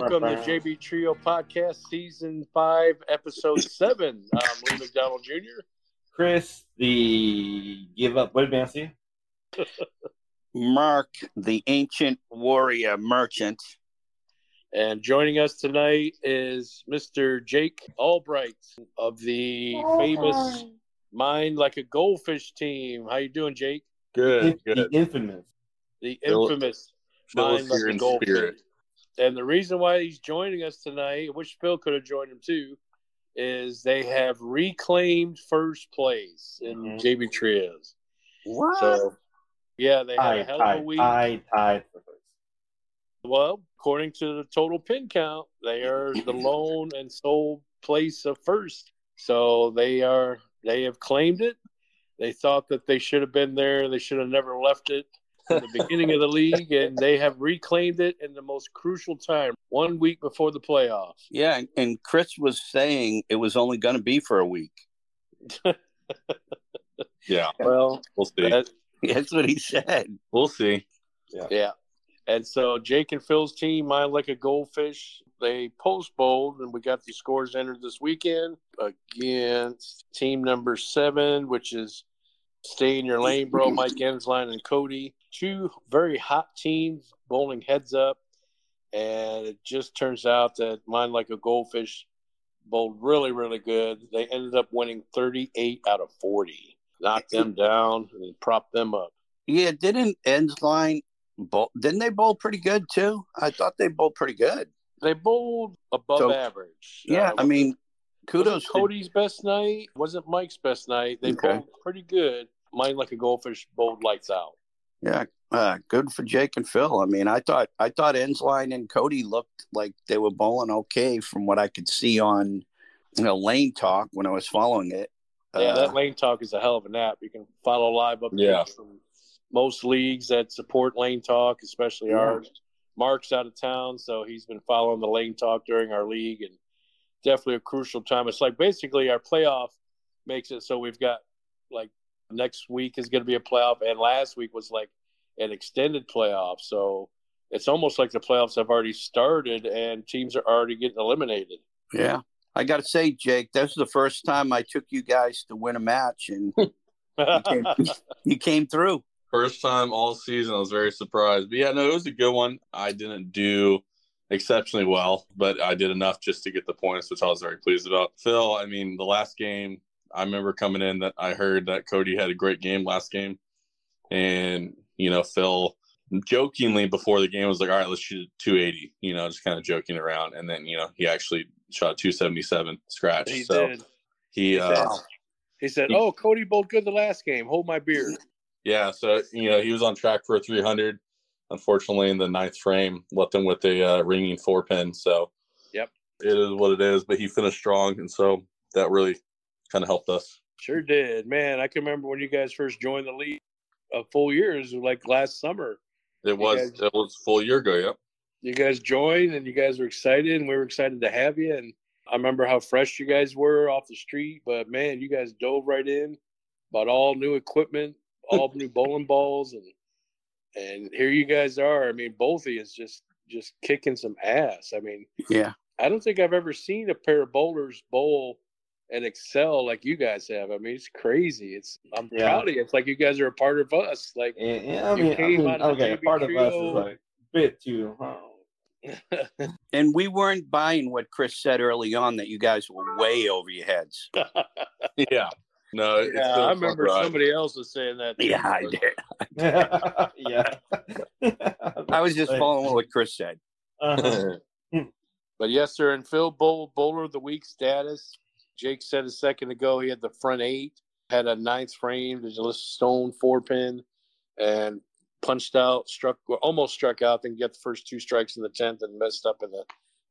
Welcome to JB Trio Podcast, Season 5, Episode 7. I'm Lee McDonald Jr. Chris, the give up. What did man? Mark, the ancient warrior merchant. And joining us tonight is Mr. Jake Albright of the famous Mind Like a Goldfish team. How you doing, Jake? Good, The good. infamous. The infamous Phil Mind Like a Goldfish. spirit. And the reason why he's joining us tonight, I wish Phil could have joined him too, is they have reclaimed first place in Mhm. JB Trios. What? So, yeah, they had a hell of a week. tied, tied for first. Well, according to the total pin count, they are the lone and sole place of first. So they are they have claimed it. They thought that they should have been there. They should have never left it in the beginning of the league, and they have reclaimed it in the most crucial time, one week before the playoffs. Yeah, and- and Chris was saying it was only going to be for a week. Yeah, Well, we'll see. that, That's what he said. We'll see. yeah. Yeah. And so Jake and Phil's team, Mind Like a Goldfish, they post bowled, and we got the scores entered this weekend against team number seven, which is Stay in Your Lane, bro, Mike Ensline and Cody. Two very hot teams bowling heads up. And it just turns out that Mind, Like a Goldfish bowled really, really good. They ended up winning 38 out of 40. Knocked them down and propped them up. Yeah, didn't Ensline bowl? Didn't they bowl pretty good too? I thought they bowled pretty good. They bowled above So- average. Yeah, Uh, I mean, kudos kudos. to- Cody's best night. Wasn't Mike's best night. They Okay. bowled pretty good. Mind like a goldfish bowled lights out. yeah, uh, good for Jake and Phil. I mean, I thought I thought Ensline and Cody looked like they were bowling okay from what I could see on you know LaneTalk when I was following it. Yeah, Uh, that LaneTalk is a hell of an app. You can follow live updates Yeah. from most leagues that support LaneTalk, especially Yeah. ours. Mark's out of town, so he's been following the LaneTalk during our league, and definitely a crucial time. It's like basically our playoff makes it so we've got like next week is going to be a playoff, and last week was like an extended playoff. So it's almost like the playoffs have already started, and teams are already getting eliminated. Yeah. I got to say, Jake, this is the first time I took you guys to win a match, and you came, you came through. First time all season. I was very surprised. But yeah, no, it was a good one. I didn't do exceptionally well, but I did enough just to get the points, which I was very pleased about. Phil, I mean, the last game, I remember coming in that I heard that Cody had a great game last game. And, you know, Phil jokingly before the game was like, all right, let's shoot 280, you know, just kind of joking around. And then, you know, he actually shot 277 scratch. he so did. he, He uh, said- He said, "Oh, Cody bowled good the last game. Hold my beer." Yeah, so you know he was on track for a 300. Unfortunately, in the ninth frame, left him with a uh, ringing four pin. So, Yep. it is what it is. But he finished strong, and so that really kind of helped us. Sure did, man. I can remember when you guys first joined the league. A full year is like last summer. It was guys- it was a full year ago. Yep. You guys joined, and you guys were excited, and we were excited to have you. And I remember how fresh you guys were off the street, but man, you guys dove right in, bought all new equipment, all new bowling balls, and and here you guys are. I mean, both of you is just just kicking some ass. I mean, Yeah. I don't think I've ever seen a pair of bowlers bowl and excel like you guys have. I mean, it's crazy. It's I'm Yeah. proud of you. It's like you guys are a part of us. Like Yeah, yeah, I You mean, I came mean out of the okay, JV part of us is like bit too. And we weren't buying what Chris said early on that you guys were way over your heads. Yeah. No. it's yeah, been a I fun remember ride. somebody else was saying that. too. Yeah, I did. yeah. I was just following what Chris said. Uh-huh. But yes, sir. And Phil Bowl, bowler of the week status. Jake said a second ago he had the front eight, had a ninth frame, there's a stone four pin, and punched out, struck, well, almost struck out, then get the first two strikes in the tenth and messed up in the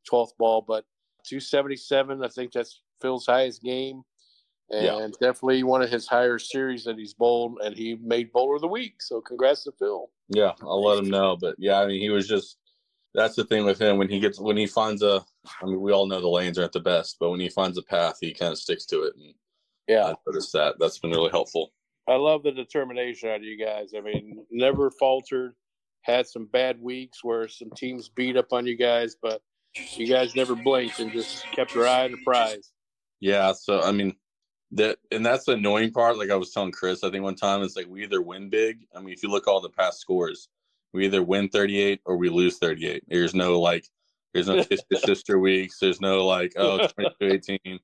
twelfth ball. But 277, I think that's Phil's highest game. And Yeah. definitely one of his higher series that he's bowled, and he made bowler of the week. So congrats to Phil. Yeah, I'll let him know. But yeah, I mean, he was just. That's the thing with him when he gets when he finds a. I mean, we all know the lanes aren't the best, but when he finds a path, he kind of sticks to it. And Yeah. I noticed that. That's been really helpful. I love the determination out of you guys. I mean, never faltered. Had some bad weeks where some teams beat up on you guys, but you guys never blinked and just kept your eye on the prize. Yeah, so I mean that and that's the annoying part. Like I was telling Chris, I think one time it's like we either win big. I mean, if you look all the past scores, we either win 38 or we lose 38. There's no like there's no kiss your sister weeks. There's no like oh 22-18.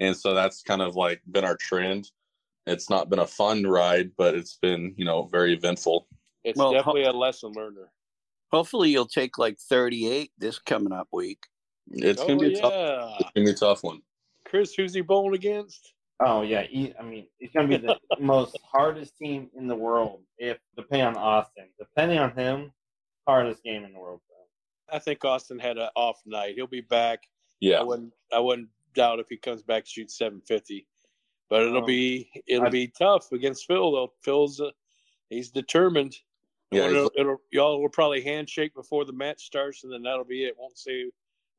And so that's kind of like been our trend. It's not been a fun ride, but it's been, you know, very eventful. It's Well, definitely a lesson learner. Hopefully, you'll take like 38 this coming up week. It's oh, gonna be yeah. Oh, tough it's gonna be a tough one. Chris, who's he bowling against? Oh yeah, he, I mean, it's gonna be the most hardest team in the world if depending on Austin. Depending on him, hardest game in the world. For. I think Austin had an off night. He'll be back. Yeah, I Yeah. wouldn't I wouldn't doubt if he comes back to shoot 750. But it'll Um, be it'll I- be tough against Phil though. Phil's uh, he's determined. Yeah, it'll, he's- it'll, y'all will probably handshake before the match starts, and then that'll be it. Won't say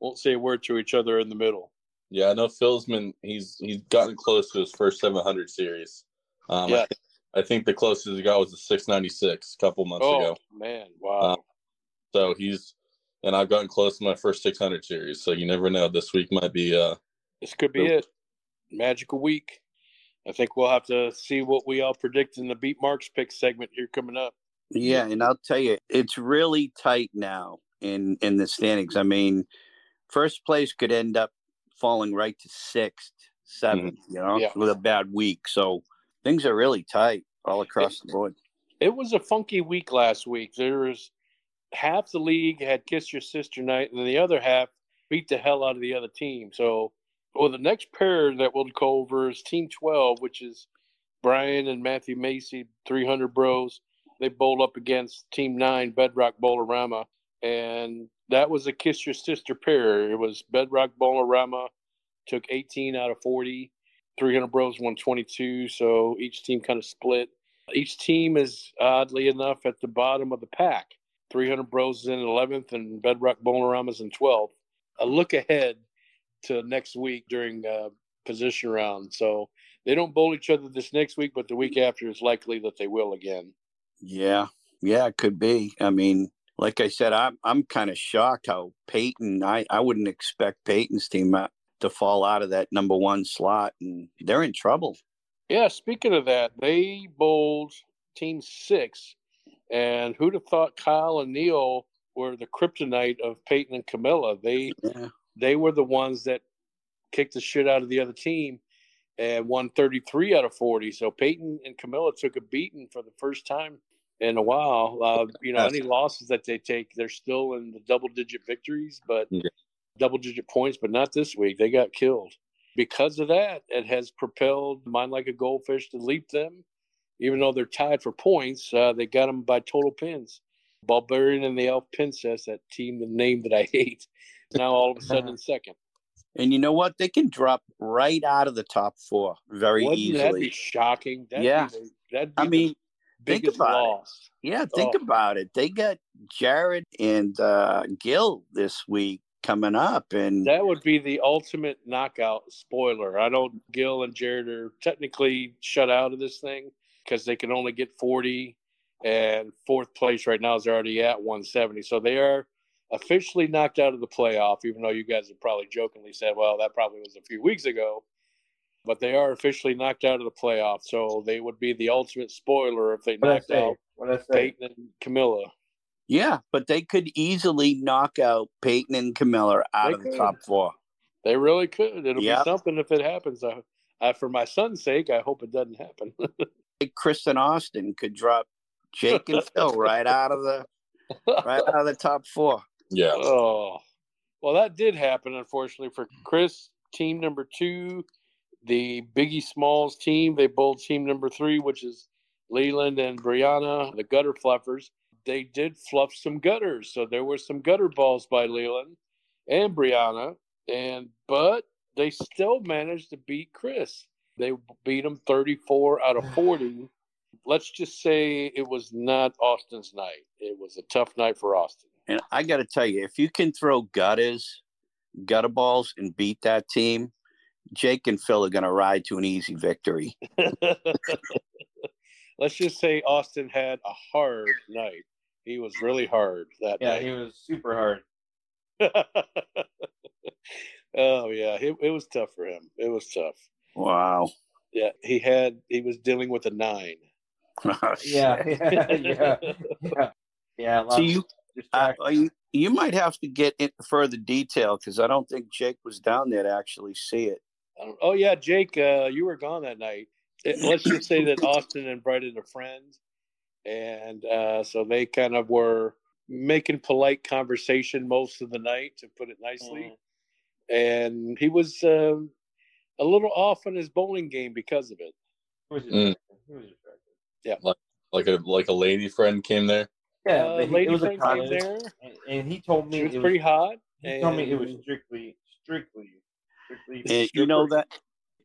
won't say a word to each other in the middle. Yeah, I know Phil's been he's he's gotten close to his first 700 series. Um, Yeah. I, think, I think the closest he got was the 696 a couple months ago. Oh ago. man, wow! Uh, So he's and I've gotten close to my first 600 series. So you never know. This week might be uh this could be Nope. it. Magical week. I think we'll have to see what we all predict in the beat marks pick segment here coming up. Yeah, and I'll tell you, it's really tight now in in the standings. I mean, first place could end up falling right to sixth, 7th mm-hmm. You know, Yeah. with a bad week. So things are really tight all across the board. It was a funky week last week. There was half the league had kiss your sister night, and then the other half beat the hell out of the other team. So, well, the next pair that we'll go over is Team Twelve, which is Brian and Matthew Macy, three hundred bros. They bowled up against Team Nine, Bedrock Bowlerama, and that was a kiss your sister pair. It was Bedrock Bowlerama took 18 out of 40. 300 bros won 22, so each team kind of split. Each team is oddly enough at the bottom of the pack. 300 Bros is in 11th and Bedrock Bowlerama's in 12th. A look ahead to next week during uh, position round. So they don't bowl each other this next week, but the week after is likely that they will again. Yeah, yeah, it could be. I mean, like I said, I'm I'm kind of shocked how Peyton. I I wouldn't expect Peyton's team uh, to fall out of that number one slot, and they're in trouble. Yeah, speaking of that, they bowled Team Six, and who'd have thought Kyle and Neil were the kryptonite of Peyton and Camilla? They Yeah, they were the ones that kicked the shit out of the other team and won 33 out of 40. So Peyton and Camilla took a beating for the first time in a while. Uh, you know, any losses that they take, they're still in the double digit victories, but Yeah. double digit points, but not this week. They got killed. Because of that, it has propelled Mind Like a Goldfish to leap them. Even though they're tied for points, uh, they got them by total pins. Barbarian and the Elf Princess, that team, the name that I hate, now all of a sudden in second. and you know what? They can drop right out of the top four very Wouldn't that be shocking? That'd Yeah. Be that'd be I mean, think about it. Yeah, think Oh. about it. They got Jared and uh, Gil this week coming up, and That would be the ultimate knockout spoiler. I don't. Gil and Jared are technically shut out of this thing because they can only get 40, and fourth place right now is already at 170. So they are officially knocked out of the playoff, even though you guys have probably jokingly said, well, that probably was a few weeks ago. But they are officially knocked out of the playoff. So they would be the ultimate spoiler if they What knocked out What Peyton and Camilla. yeah, but they could easily knock out Peyton and Camilla out They of the could. top four. They really could. It'll Yep. be something if it happens. I, I, for my son's sake, I hope it doesn't happen. Like Chris and Austin could drop Jake and Phil right out of the right out of the top four. yeah. oh, well, that did happen, unfortunately, for Chris. Team number two, the Biggie Smalls team, they bowled team number three, which is Leland and Brianna, the gutter fluffers. They did fluff some gutters, so there were some gutter balls by Leland and Brianna, and but they still managed to beat Chris. They beat him 34 out of 40. Let's just say it was not Austin's night. It was a tough night for Austin. And I got to tell you, if you can throw gutters, gutter balls, and beat that team, Jake and Phil are going to ride to an easy victory. Let's just say Austin had a hard night. He was really hard that night. Yeah, night. he was super hard. oh yeah, it, it was tough for him. It was tough. Wow. Yeah, he had he was dealing with a nine. Oh, Yeah, yeah, yeah, yeah. Yeah, So you, uh, you you might have to get into further detail because I don't think Jake was down there to actually see it. I don't- Oh yeah, Jake, uh, you were gone that night. It- let's just say that Austin invited a friend, and uh, so they kind of were making polite conversation most of the night, to put it nicely. And he was um, a little off in his bowling game because of it. He was Mm. distracted. He was distracted. Like a like a lady friend came there. Yeah, uh, he- lady it was a friend came there. and, and he told me She was it pretty hot. He told me it was strictly, strictly, strictly. Eh, you know that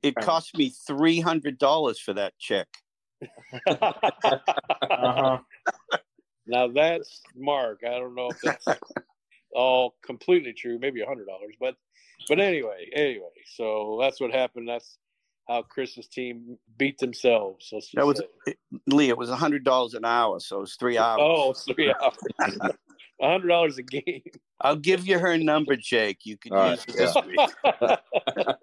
it cost me three hundred dollars for that check. Uh-huh. now that's Mark. I don't know if that's all completely true. Maybe a hundred dollars, but but anyway, anyway. So that's what happened. That's how Chris's team beat themselves. Let's just That was say. Lee. It was a hundred dollars an hour, so it was three hours. oh it's three hours. A hundred dollars a game. I'll give you her number, Jake. You can All use right, it this week.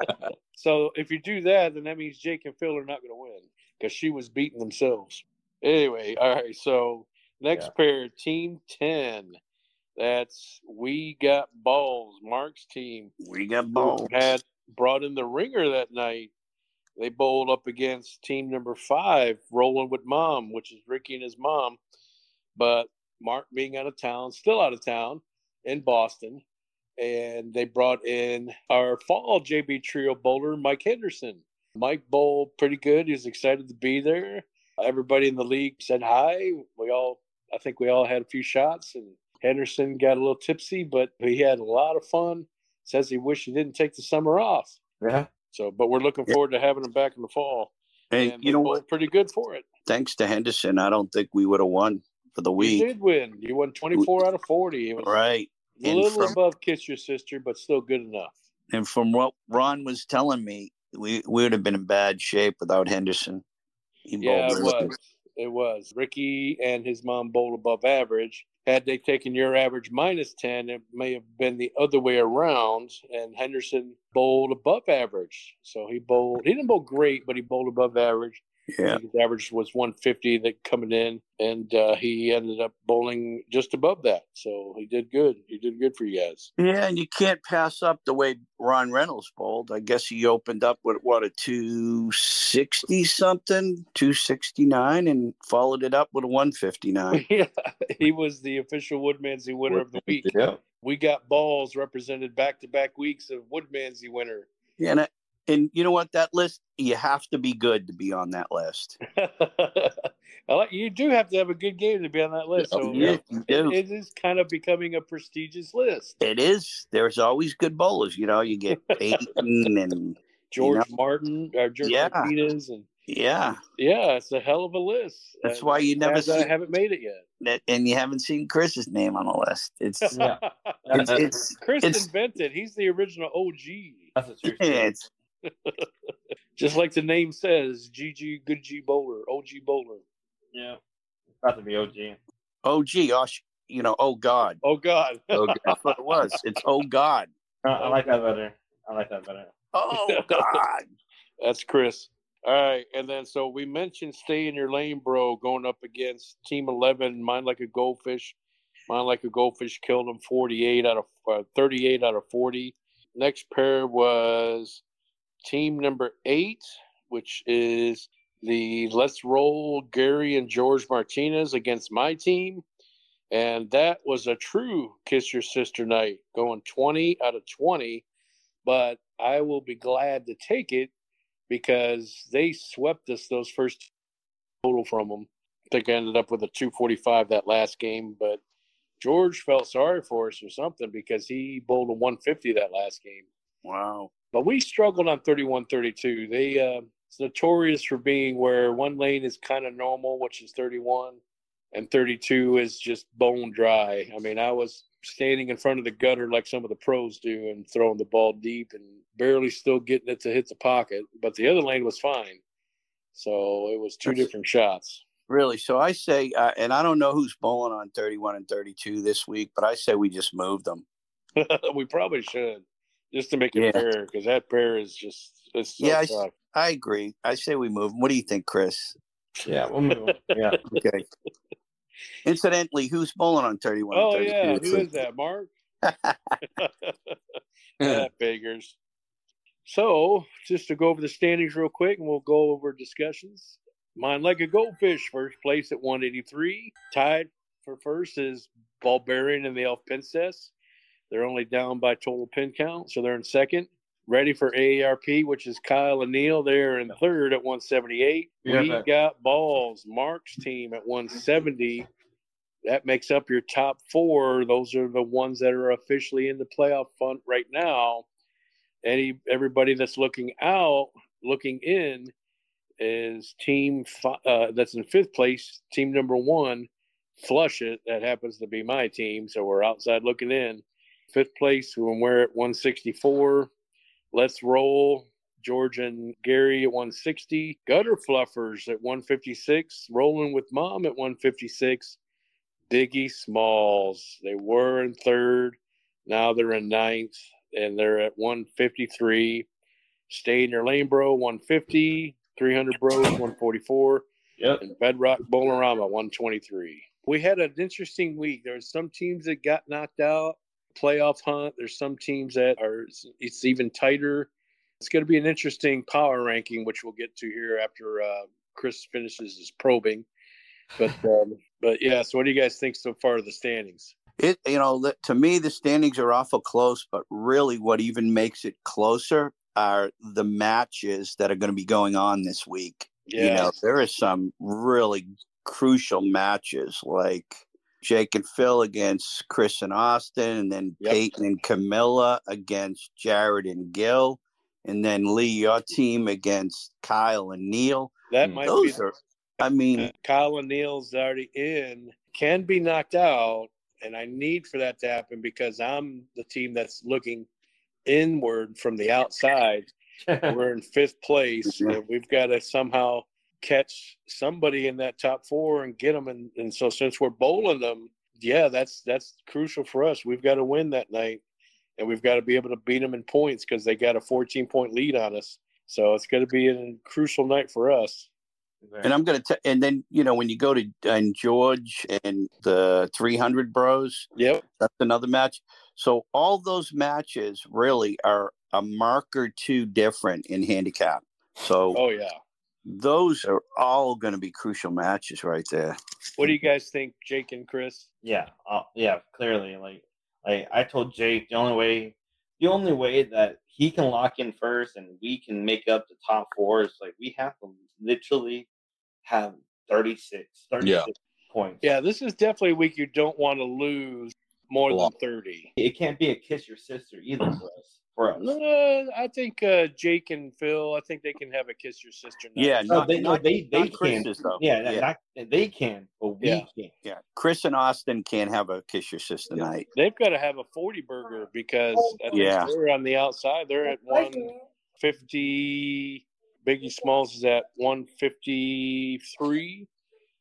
so if you do that, then that means Jake and Phil are not going to win because she was beating themselves. Anyway, all right. So next Yeah. pair, Team Ten. That's we got balls. Mark's team We got balls. had brought in the ringer that night. They bowled up against team number five, rolling with mom, which is Ricky and his mom. But Mark being out of town, still out of town in Boston. And they brought in our fall JB Trio bowler, Mike Henderson. Mike bowled pretty good. He was excited to be there. Everybody in the league said hi. We all, I think we all had a few shots, and Henderson got a little tipsy, but he had a lot of fun. Says he wished he didn't take the summer off. Yeah. So, but we're looking Yeah. forward to having him back in the fall. And And you know what? Pretty good for it. Thanks to Henderson, I don't think we would have won for the You did win. You won 24 out of 40. It was Right. a little from- above Kiss Your Sister, but still good enough. And from what Ron was telling me, we, we would have been in bad shape without Henderson. He Yeah, it was. It was. Ricky and his mom bowled above average. Had they taken your average minus 10, it may have been the other way around. And Henderson bowled above average. So he bowled, he didn't bowl great, but he bowled above average. Yeah. His average was 150 that coming in, and uh, he ended up bowling just above that. So he did good. He did good for you guys. Yeah, and you can't pass up the way Ron Reynolds bowled. I guess he opened up with what a two sixty something, two sixty nine, and followed it up with a one fifty nine. yeah, he was the official Woodmansey winner of the week. Yeah. We got balls represented back to back weeks of Woodmansey winner. Yeah, and, I- and you know what? That list you have to be good to be on that list. You do have to have a good game to be on that list. Oh, so Yeah, it- you do. it is kind of becoming a prestigious list. It is. There's always good bowlers. You know, you get Peyton and George know? Martin, or George Yeah. Martinez, and yeah, yeah, it's a hell of a list. That's And why you never as I haven't made it yet. that, and you haven't seen Chris's name on the list. It's Yeah. it's, it's Chris It's- invented. He's the original OG. That's a true yeah, story. it's Just like the name says, GG Good G Bowler, OG Bowler. Yeah. It's about to be OG. oh gee, oh, you know, oh God, Oh God. Oh, God. that's what it was. It's oh God, Uh, I like that better. I like that better. oh God. That's Chris. All right, and then so we mentioned stay in your lane, bro, going up against Team Eleven. Mind like a goldfish. Mind like a goldfish killed him forty-eight out of uh, thirty-eight out of forty. Next pair was team number eight, which is the Let's Roll Gary and George Martinez against my team. And that was a true kiss your sister night, going 20 out of 20. But I will be glad to take it because they swept us those first total from them. I think I ended up with a 245 that last game, but George felt sorry for us or something because he bowled a 150 that last game. Wow. But we struggled on 31 32. They, uh, it's notorious for being where one lane is kind of normal, which is 31, and 32 is just bone dry. I mean, I was standing in front of the gutter like some of the pros do and throwing the ball deep and barely still getting it to hit the pocket, but the other lane was fine. So it was two different shots. Really? So I say, uh, and I don't know who's bowling on 31 and 32 this week, but I say we just moved them. we probably should. Just to make it Yeah. fair because that pair is just it's so Yeah, I- tough. I agree. I say we move. What do you think, Chris? Yeah, we'll move. Yeah, Okay. Incidentally, who's bowling on 31 Oh 32? yeah, It's who like- is that, Mark? that figures. So, just to go over the standings real quick, and we'll go over discussions. Mind like a goldfish, first place at 183. Tied for first is Bulbarian and the Elf Princess. They're only down by total pin count, so they're in second. Ready for AARP, which is Kyle and Neil. They're in third at 178. Yeah, we got balls. Mark's team at 170 that makes up your top four. Those are the ones that are officially in the playoff fund right now. Any everybody that's looking out, looking in, is team uh, that's in fifth place. Team number one, Flush It. That happens to be my team, so we're outside looking in. Fifth place when we're at 164. Let's roll. George and Gary at 160. Gutter Fluffers at 156. Rolling with Mom at 156. Biggie Smalls. They were in third. Now they're in ninth, and they're at 153. Stay in your lane, bro. 150. 300 bros, 144. yep. And Bedrock Bowlerama, 123. We had an interesting week. There's some teams that got knocked out, playoff hunt. There's some teams that are, it's even tighter. It's going to be an interesting power ranking, which we'll get to here after uh, Chris finishes his probing. But um, but yeah, so what do you guys think so far of the standings? It you know to me the standings are awful close, but really what even makes it closer are the matches that are going to be going on this week. Yeah, You know there is some really crucial matches like Jake and Phil against Chris and Austin, and then Yep. Peyton and Camilla against Jared and Gil, and then Lee your team against Kyle and Neil. that Mm. might Those be. are, I mean, Kyle and Neil's already in, can be knocked out, and I need for that to happen because I'm the team that's looking inward from the outside. We're in fifth place, and we've got to somehow catch somebody in that top four and get them. And, and so, since we're bowling them, yeah, that's that's crucial for us. We've got to win that night, and we've got to be able to beat them in points because they got a 14 point lead on us. So it's going to be a crucial night for us. And I'm going to, and then, you know, when you go to and George and the 300 Bros, Yep. that's another match. So all those matches really are a mark or two different in handicap. So Oh yeah. Those are all going to be crucial matches right there. What do you guys think, Jake and Chris? Yeah, uh, yeah, clearly. Like, like I told Jake, the only way, the only way that he can lock in first and we can make up the top four is like we have to literally have 36, 36 points. Yeah, this is definitely a week you don't want to lose more than 30. it can't be a kiss your sister either for us. For us. Uh, I think uh, Jake and Phil, I think they can have a kiss your sister night. Yeah, No, not, they, no, not, they, they can. Though. Yeah, yeah, Not, they can, but we Yeah. can't. yeah. Chris and Austin can't have a kiss your sister night. They've got to have a 40 burger because I Yeah. they're on the outside. They're at 150. Biggie Smalls is at 153.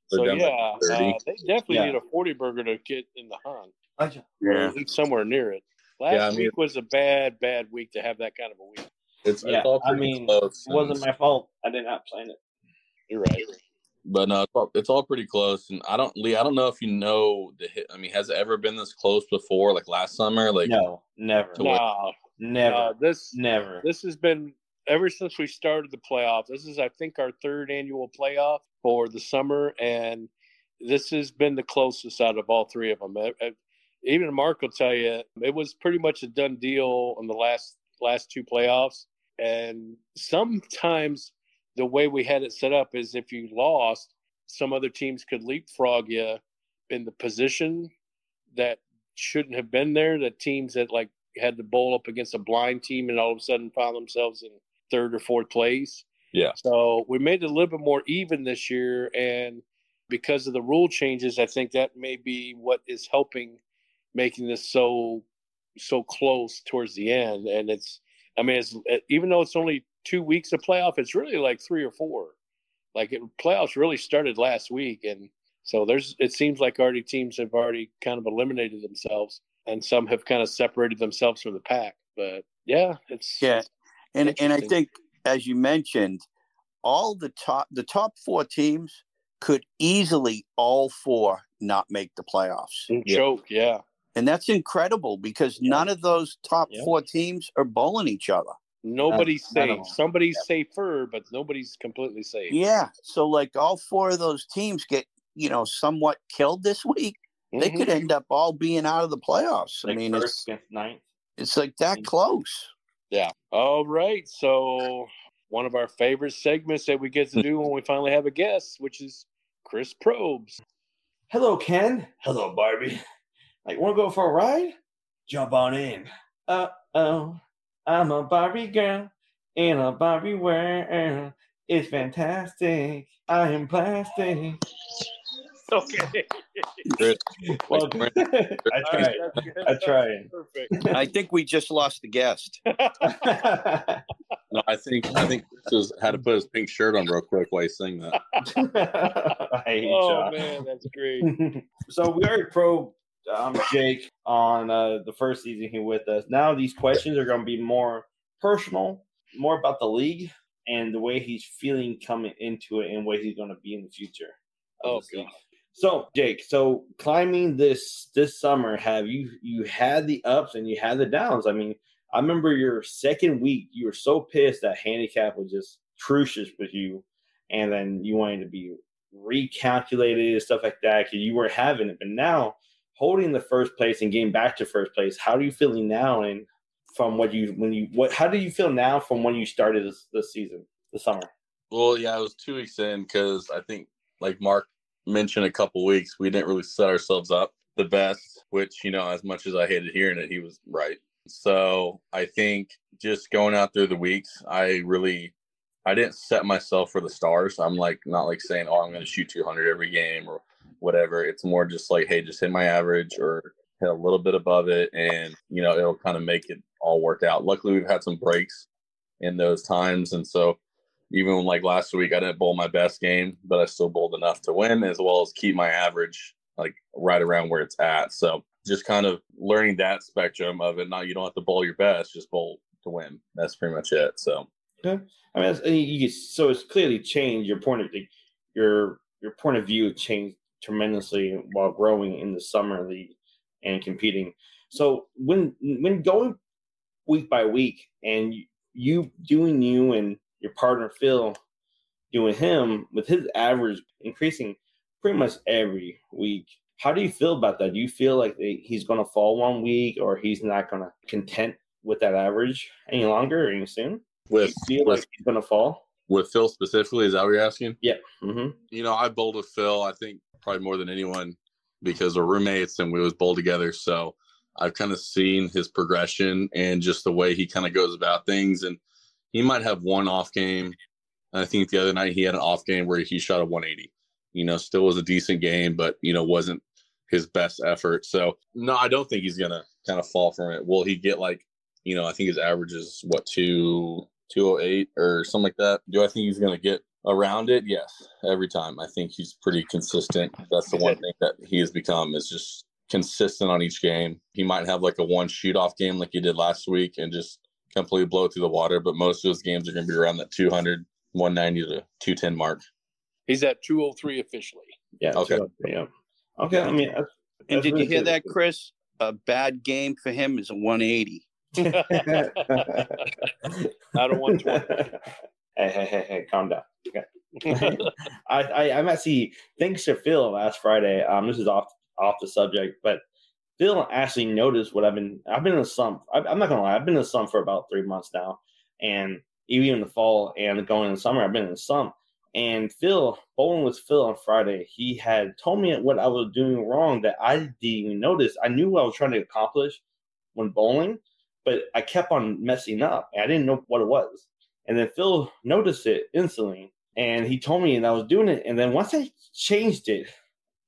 So, yeah, uh, they definitely Yeah. need a 40 burger to get in the hunt. I just- or Yeah. somewhere near it. Last Yeah, I mean- week was a bad, bad week to have that kind of a week. It's, Yeah, it's all I mean, close. It wasn't my fault. I did not plan it. You're right. But no, it's all, it's all pretty close. And I don't, Lee, I don't know if you know the hit. I mean, has it ever been this close before, like last summer? Like, No, never, To what- No, never, no, this never. this has been ever since we started the playoff. This is, I think, our third annual playoff for the summer, and this has been the closest out of all three of them. Even Mark will tell you it was pretty much a done deal in the last last two playoffs. And sometimes the way we had it set up is if you lost, some other teams could leapfrog you in the position that shouldn't have been there. The teams that like had to bowl up against a blind team and all of a sudden found themselves in third or fourth place. Yeah. So we made it a little bit more even this year. And because of the rule changes, I think that may be what is helping making this so so close towards the end. And it's I mean it's even though it's only two weeks of playoff, it's really like three or four. Like it, playoffs really started last week and so there's it seems like already teams have already kind of eliminated themselves and some have kind of separated themselves from the pack. But Yeah, it's Yeah, and and I think as you mentioned, all the top the top four teams could easily all four not make the playoffs, and choke. Yeah, and that's incredible because none of those top Yeah. four teams are bowling each other. nobody's None safe. them. Somebody's safer, but nobody's completely safe. Yeah, so like all four of those teams get you know somewhat killed this week. They Mhm. could end up all being out of the playoffs. I mean, first it's against ninth. it's like that close. Yeah. All right. So one of our favorite segments that we get to do when we finally have a guest, which is Chris Probes. Hello, Ken. Hello, Barbie. Like, want to go for a ride? Jump on in. Uh oh, I'm a Barbie girl in a Barbie world. It's fantastic. I am plastic. Okay. Chris, Well, Chris, I tried. I tried. Perfect. I think we just lost the guest. no, I think I think Chris has had to put his pink shirt on real quick while he's saying that. I hate oh y'all. man, that's great. so we already probed um, Jake on uh, the first season here with us. Now these questions are going to be more personal, more about the league and the way he's feeling coming into it and where he's going to be in the future. Oh, this So Jake, so climbing this this summer, have you you had the ups and you had the downs? I mean, I remember your second week, you were so pissed that handicap was just atrocious with you, and then you wanted to be recalculated and stuff like that because you weren't having it. But now, holding the first place and getting back to first place, how are you feeling now? And from what you when you what how do you feel now from when you started this this season, the summer? Well, yeah, it was two weeks in because I think, like Mark mentioned a couple weeks, we didn't really set ourselves up the best. Which you know, as much as I hated hearing it, he was right. So I think just going out through the weeks, I really, I didn't set myself for the stars. I'm like not like saying, oh, I'm going to shoot 200 every game or whatever. It's more just like, hey, just hit my average or hit a little bit above it, and you know, it'll kind of make it all work out. Luckily, we've had some breaks in those times, and so even like last week, I didn't bowl my best game, but I still bowled enough to win as well as keep my average like right around where it's at. So just kind of learning that spectrum of it. Not you don't have to bowl your best, just bowl to win. That's pretty much it. So I mean, you so it's clearly changed your point of your your point of view changed tremendously while growing in the summer league and competing. So when when going week by week and you, you doing you and your partner Phil doing him with his average increasing pretty much every week. How do you feel about that? Do you feel like he's going to fall one week or he's not going to content with that average any longer or any soon? with you feel with, like he's gonna fall? with Phil specifically, is that what you're asking? Yeah. Mm-hmm. You know, I bowled with Phil. I think probably more than anyone because we're roommates and we was bowl together. So I've kind of seen his progression and just the way he kind of goes about things. And he might have one off game. I think the other night he had an off game where he shot a 180. You know, still was a decent game, but you know wasn't his best effort. So no, I don't think he's gonna kind of fall from it. Will he get like, you know, I think his average is what two two oh eight or something like that. Do I think he's gonna get around it? Yes, every time. I think he's pretty consistent. That's the one thing that he has become is just consistent on each game. He might have like a one shoot off game like he did last week and just completely blow through the water, but most of his games are going to be around that 200, 190 to 210 mark. He's at 203 officially. Yeah. Okay. Oh yeah. Okay. I mean, that's, And that's did really you hear good. that, Chris? A bad game for him is a 180. Out of 120. hey, hey, hey, hey, calm down. Okay. I, I, I'm actually thanks to Phil last Friday. Um, this is off off the subject, but Phil actually noticed what I've been. I've been in a slump. I, I'm not gonna lie. I've been in a slump for about three months now, and even in the fall and going in the summer, I've been in a slump. And Phil, bowling with Phil on Friday, he had told me what I was doing wrong that I didn't even notice. I knew what I was trying to accomplish when bowling, but I kept on messing up. I didn't know what it was. And then Phil noticed it instantly and he told me and I was doing it. And then once I changed it,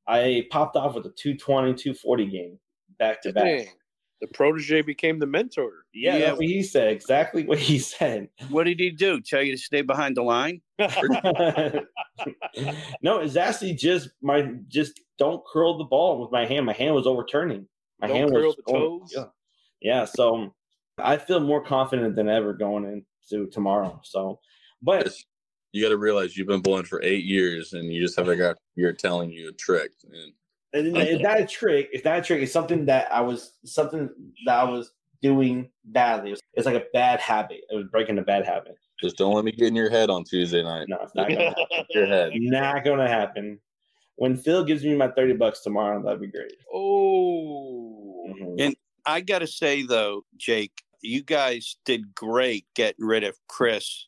I popped off with a 220, 240 game back to back. Dang. The protege became the mentor. Yeah, that's what he said. Exactly what he said. What did he do? Tell you to stay behind the line? no, it's actually just my just don't curl the ball with my hand. My hand was overturning. My Don't hand curl was the toes? Yeah. yeah. So I feel more confident than ever going into tomorrow. So, but you got to realize you've been bowling for eight years, and you just have a guy you're telling you a trick. And it's not a trick. It's not a trick. It's something that I was something that I was doing badly. It's like a bad habit. It was breaking a bad habit. Just don't let me get in your head on Tuesday night. No, it's not gonna happen. your head. Not gonna happen. When Phil gives me my thirty bucks tomorrow, that'd be great. Oh, mm-hmm. and I gotta say though, Jake, you guys did great getting rid of Chris.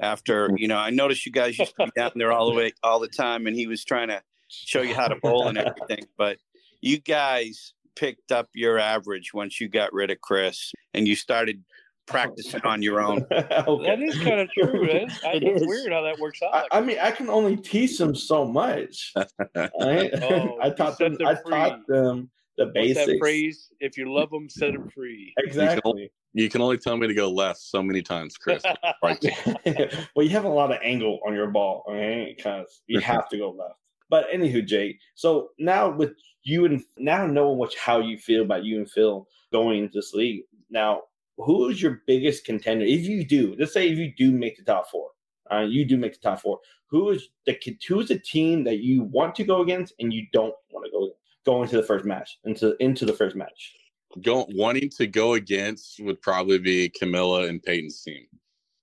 After mm. you know, I noticed you guys used to be down there all the way all the time, and he was trying to show you how to bowl and everything. But you guys picked up your average once you got rid of Chris, and you started practicing on your own. okay. That is kind of true. Man. I, it it's is. weird how that works out. I, I, mean, I can only teach them so much. Right? Oh, I taught them. them I taught them the basics. that phrase? If you love them, set them free. Exactly. You can, only, you can only tell me to go left so many times, Chris. right. well, you have a lot of angle on your ball, okay? Because you have to go left. But anywho, Jay. So now with you and now knowing what how you feel about you and Phil going into this league. Now, who is your biggest contender? If you do, let's say if you do make the top four, uh, you do make the top four. Who is the who is the team that you want to go against and you don't want to go go into the first match into into the first match? Going wanting to go against would probably be Camilla and Peyton's team.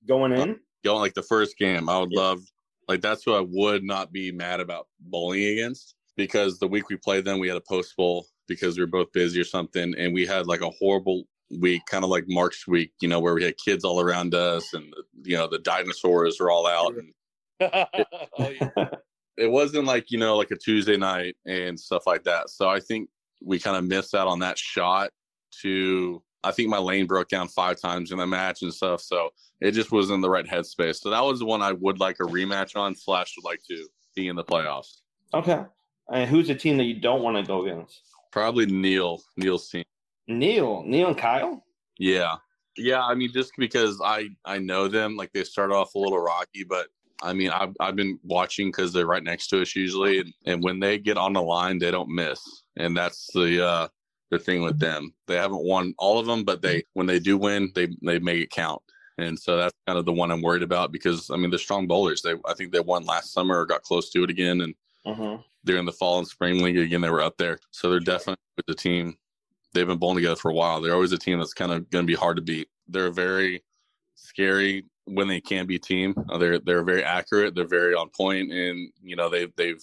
Going in, uh, going like the first game, I would yeah. love like that's what I would not be mad about bowling against because the week we played them, we had a post bowl because we were both busy or something, and we had like a horrible week, kind of like March week, you know, where we had kids all around us and you know the dinosaurs were all out. And it, oh, yeah. it wasn't like you know like a Tuesday night and stuff like that. So I think we kind of missed out on that shot to I think my lane broke down five times in the match and stuff. So it just wasn't in the right headspace. So that was the one I would like a rematch on. Slash would like to be in the playoffs. Okay. And who's the team that you don't want to go against? Probably Neil. Neil's team. Neil. Neil and Kyle? Yeah. Yeah. I mean, just because I I know them, like they start off a little rocky, but I mean, I've I've been watching because they're right next to us usually, and, and when they get on the line, they don't miss, and that's the uh the thing with them. They haven't won all of them, but they when they do win, they they make it count. And so that's kind of the one I'm worried about because I mean they're strong bowlers. They I think they won last summer or got close to it again, and uh-huh. during the fall and spring league again they were up there. So they're definitely with the team. They've been bowling together for a while. They're always a team that's kind of going to be hard to beat. They're very scary when they can be team. Uh, they're they're very accurate. They're very on point, and you know they've they've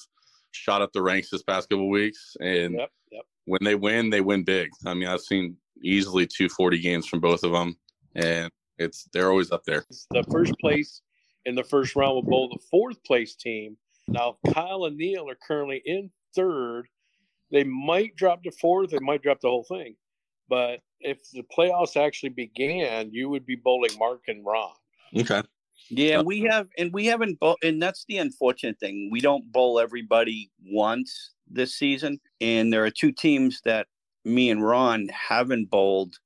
shot up the ranks this past couple weeks. And yep, yep when they win, they win big. I mean, I've seen easily 240 games from both of them, and it's they're always up there. The first place in the first round will bowl the fourth place team. Now, Kyle and Neil are currently in third. They might drop to fourth. They might drop the whole thing. But if the playoffs actually began, you would be bowling Mark and Ron. Okay. Yeah, we have, and we haven't, bowl, and that's the unfortunate thing. We don't bowl everybody once this season. And there are two teams that me and Ron haven't bowled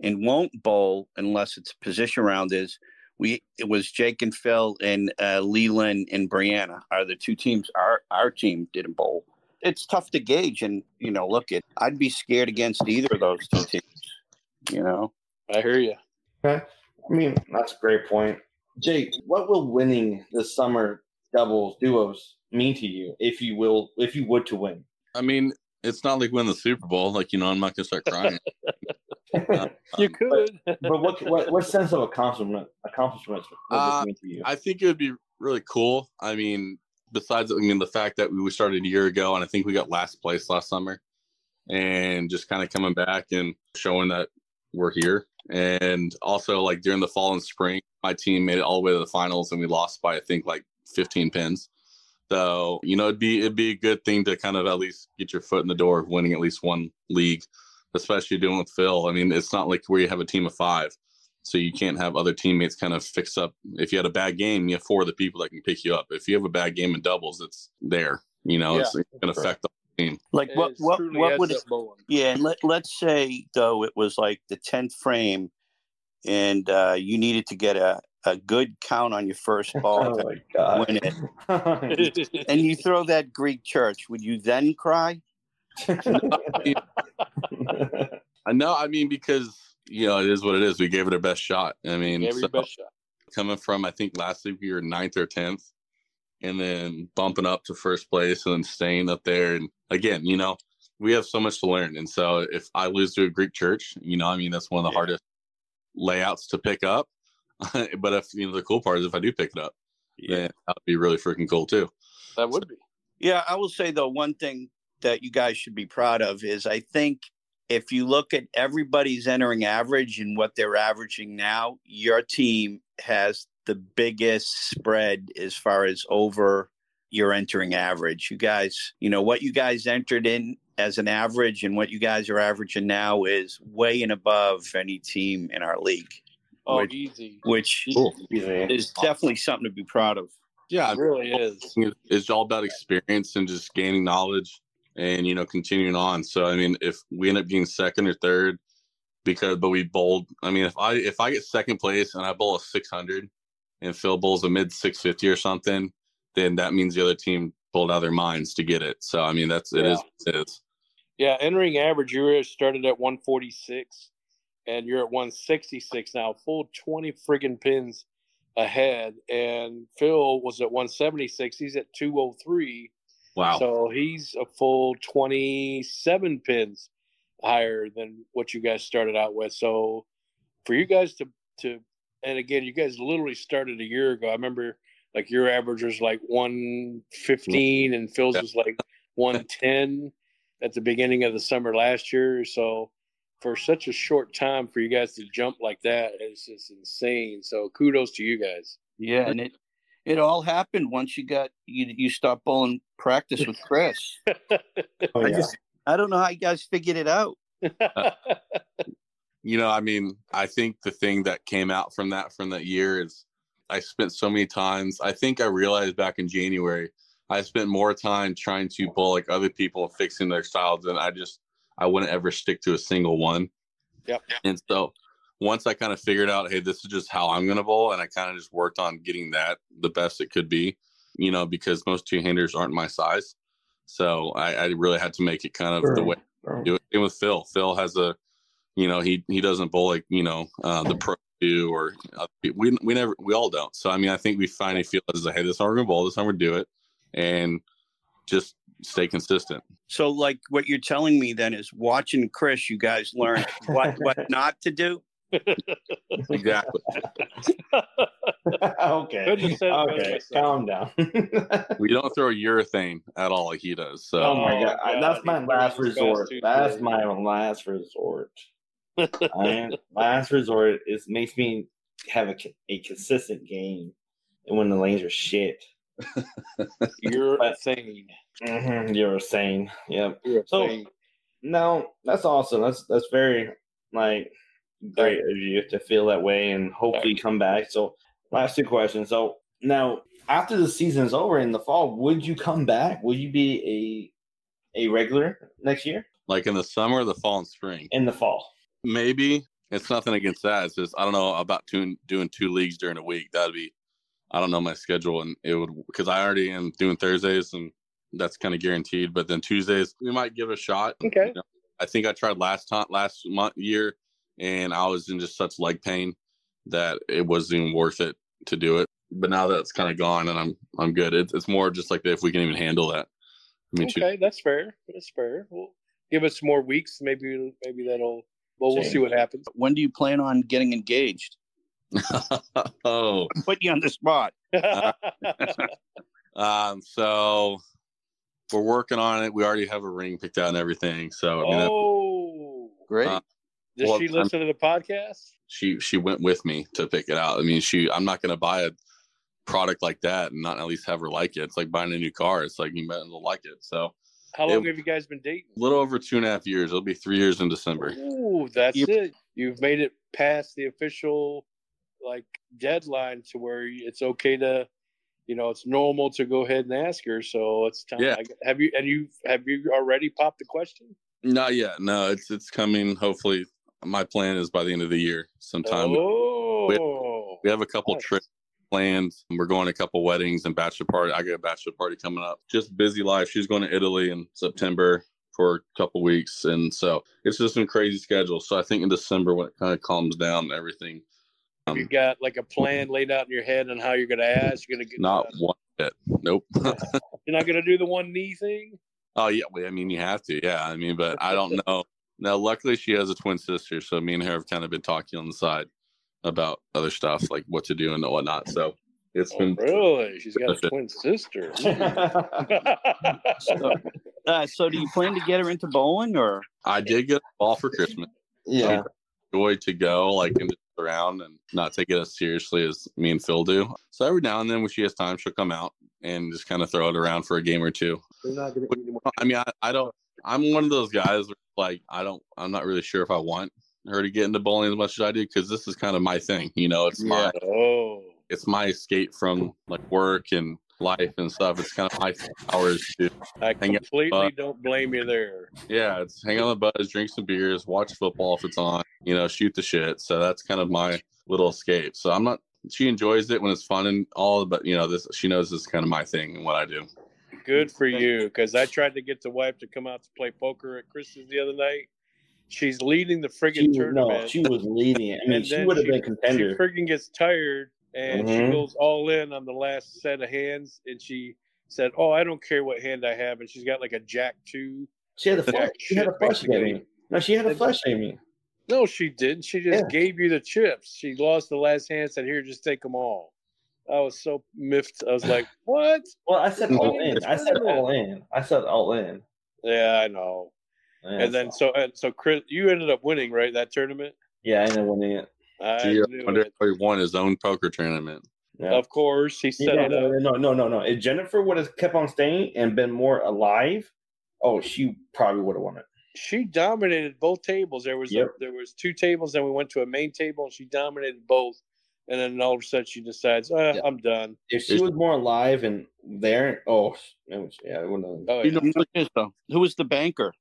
and won't bowl unless it's position round is we it was Jake and Phil and uh, Leland and Brianna are the two teams our our team didn't bowl. It's tough to gauge and you know look at I'd be scared against either of those two teams. You know, I hear you. Okay. I mean that's a great point. Jake, what will winning the summer doubles duos mean to you if you will if you would to win? I mean, it's not like win the Super Bowl. Like you know, I'm not gonna start crying. uh, you could, but, but, what, what what sense of accomplishment accomplishment uh, I think it would be really cool. I mean, besides I mean the fact that we started a year ago, and I think we got last place last summer, and just kind of coming back and showing that we're here. And also, like during the fall and spring, my team made it all the way to the finals, and we lost by I think like 15 pins. So, you know, it'd be it'd be a good thing to kind of at least get your foot in the door of winning at least one league, especially doing with Phil. I mean, it's not like where you have a team of five. So you can't have other teammates kind of fix up. If you had a bad game, you have four of the people that can pick you up. If you have a bad game in doubles, it's there. You know, yeah, it's, it's going to affect the. Like what what what would it, yeah? And let let's say though it was like the tenth frame, and uh, you needed to get a a good count on your first ball oh to win it, and you throw that Greek church, would you then cry? I know. I mean, because you know, it is what it is. We gave it our best shot. I mean, Gave so best shot. coming from I think last week we were ninth or tenth, and then bumping up to first place and then staying up there. And again, you know, we have so much to learn. And so if I lose to a Greek church, you know, I mean that's one of the Yeah. hardest layouts to pick up. but if you know the cool part is if I do pick it up, then that would be really freaking cool too. That would be. Yeah, I will say though, one thing that you guys should be proud of is I think if you look at everybody's entering average and what they're averaging now, your team has the biggest spread as far as over your entering average. You guys, you know, what you guys entered in as an average and what you guys are averaging now is way and above any team in our league, Oh, Which- easy. which Cool. Easy. is definitely something to be proud of. Yeah, It really is. it's all about experience and just gaining knowledge and you know continuing on so i mean if we end up being second or third because but we bowled i mean if i if i get second place and i bowl a 600 and phil bowls a mid 650 or something then that means the other team pulled out their minds to get it so i mean that's it is it is Yeah, entering average, you started at 146, and you're at 166 now, full 20 friggin' pins ahead. And Phil was at 176. He's at 203. wow So he's a full 27 pins higher than what you guys started out with. So for you guys to, to, and again, you guys literally started a year ago. I remember like your average was like 115 and Phil's Yeah. was like 110 at the beginning of the summer last year. So for such a short time for you guys to jump like that is just insane. So kudos to you guys. Yeah, and it it all happened once you got you you stopped bowling practice with Chris. Oh, I just I don't know how you guys figured it out. you know i mean i think the thing that came out from that from that year is i spent so many times i think i realized back in january i spent more time trying to bowl like other people fixing their styles than i just i wouldn't ever stick to a single one Yep. and so once i kind of figured out hey this is just how i'm going to bowl and i kind of just worked on getting that the best it could be you know because most two-handers aren't my size so I, I really had to make it kind of the Sure. way do it. Same with Phil. Phil has a, you know, he he doesn't bowl like you know uh, the pro do or other people. we we never we all don't. So I mean, I think we finally feel as a hey, this time we're gonna bowl, this time we're gonna do it, and just stay consistent. So like what you're telling me then is watching Chris, you guys learn what what not to do. Exactly. okay. Couldn't have said it better Okay. Calm down. we don't throw urethane at all like he does. So oh my Oh, god. I- God, That's my last throws his best resort. That's my last resort. I, last resort is makes me have a, a consistent game, and when the lanes are shit, You're But- insane. mm-hmm, you're saying, yep. You're So- insane. No, that's awesome. That's that's very like great of you to feel that way and hopefully come back. So last two questions. So now after the season is over in the fall, would you come back? Would you be a a regular next year? like in the summer, the fall, and spring, In the fall. Maybe it's nothing against that. It's just I don't know about doing doing two leagues during a week. That'd be I don't know my schedule and it would because I already am doing Thursdays and that's kind of guaranteed. But then Tuesdays we might give a shot. Okay. You know, I think I tried last time last month year and I was in just such leg pain that it wasn't even worth it to do it. But now that's kind of gone and I'm I'm good. It's it's more just like if we can even handle that. I mean, Okay, that's fair. That's fair. We'll give us some more weeks. Maybe maybe that'll. Well, we'll Change. see what happens. When do you plan on getting engaged? oh, Put you on the spot. um, so we're working on it. We already have a ring picked out and everything. So I mean, that- oh, Great. Uh, does well, she I'm- listen to the podcast? she she went with me to pick it out. I mean, she I'm not going to buy a product like that and not at least have her like it. It's like buying a new car. It's like you might as well like it. So How long It- have you guys been dating? a little over two and a half years. It'll be three years in December. Ooh, that's You- it. You've made it past the official like deadline to where it's okay to, you know, it's normal to go ahead and ask her. So it's time. Yeah. I- have you and you have you already popped the question? Not yet. No, it's it's coming. Hopefully, my plan is by the end of the year sometime. Oh, We have a couple Nice. trips planned. We're going to a couple weddings and bachelor party. I got a bachelor party coming up. Just busy life. She's going to Italy in September for a couple weeks, and so it's just been crazy schedule. So I think in December when it kind of calms down, and everything. you Um, got like a plan laid out in your head on how you're going to ask. You're going to get not one bit. Nope. You're not going to do the one knee thing. oh yeah, well, I mean you have to. Yeah, I mean, but I don't know. Now, luckily, she has a twin sister, so me and her have kind of been talking on the side about other stuff like what to do and whatnot. So it's Oh, been really? She's got a twin sister. So, uh, so do you plan to get her into bowling or? I did get a ball for Christmas. yeah. Joy to go like and just around and not take it as seriously as me and Phil do. So every now and then when she has time, she'll come out and just kind of throw it around for a game or two. Not gonna eat anymore. I mean, I, I don't. I'm one of those guys where, like I don't. I'm not really sure if I want her to get into bowling as much as I do because this is kind of my thing. You know, it's my Oh, it's my escape from like work and life and stuff. It's kind of my hours to I completely don't blame you there. yeah, it's hang on the buzz, drink some beers, watch football if it's on, you know, shoot the shit. So that's kind of my little escape. So I'm not. She enjoys it when it's fun and all, but you know, this she knows this is kind of my thing and what I do. Good for you, because I tried to get the wife to come out to play poker at Chris's the other night. She's leading the friggin' was- tournament. no, she was leading it. I mean, and she would have she- been contender. She friggin' gets tired and she Mhm. goes all in on the last set of hands, and she said, "Oh, I don't care what hand I have," and she's got like a jack two. She had a flush. She had a flush game. No, she had a flush game. No, she didn't. She just Yeah. gave you the chips. She lost the last hand. Said, "Here, just take them all." I was so miffed. I was like, "What?" Well, I said all in. I said all in. I said all in. Yeah, I know. Yeah, and then so and so, Chris, you ended up winning, right? That tournament. yeah, I ended up winning it. I She wonder it. if he won his own poker tournament. Yeah. Of course, he set Yeah, it no, up. no, no, no, no. If Jennifer would have kept on staying and been more alive, oh, she probably would have won it. She dominated both tables. There was a, there was two tables, and we went to a main table, and she dominated both. And then all of a sudden, she decides, uh, Yeah. "I'm done." If she was more alive and there, oh, it was, yeah, it wouldn't have. Oh, You know who it is, though? Who was the banker?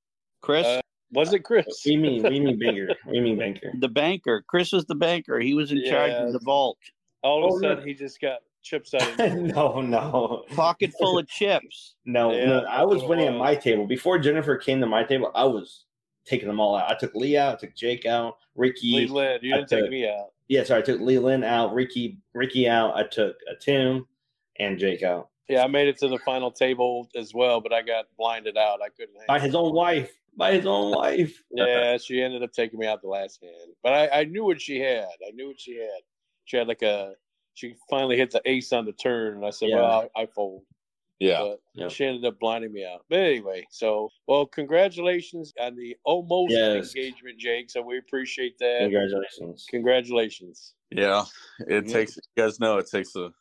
Chris, Uh, was it Chris? We mean, we mean banker. We mean banker. the banker. Chris was the banker. He was in charge of the vault. All of Oh, a sudden, yeah. he just got chips out of it. no, no, Pocket full of chips. no, Yeah, no. I was that's what it winning at my table before Jennifer came to my table. I was taking them all out. I took Lee out. I took Jake out. Ricky. Leland, you didn't take me out. Yeah, sorry. I took Leland out. Ricky. Ricky out. I took uh, Tim and Jake out. Yeah, I made it to the final table as well, but I got blinded out. I couldn't. By Hang. his own wife. By his own wife. Yeah, she ended up taking me out the last hand, but I, I knew what she had. I knew what she had. She had like a. She finally hit the ace on the turn, and I said, Yeah. "Well, I, I fold." Yeah. But Yeah. she ended up blinding me out. But anyway, so well, congratulations on the almost Yes. engagement, Jake. So we appreciate that. Congratulations. Congratulations. Yeah, it Yeah. takes you guys know it takes a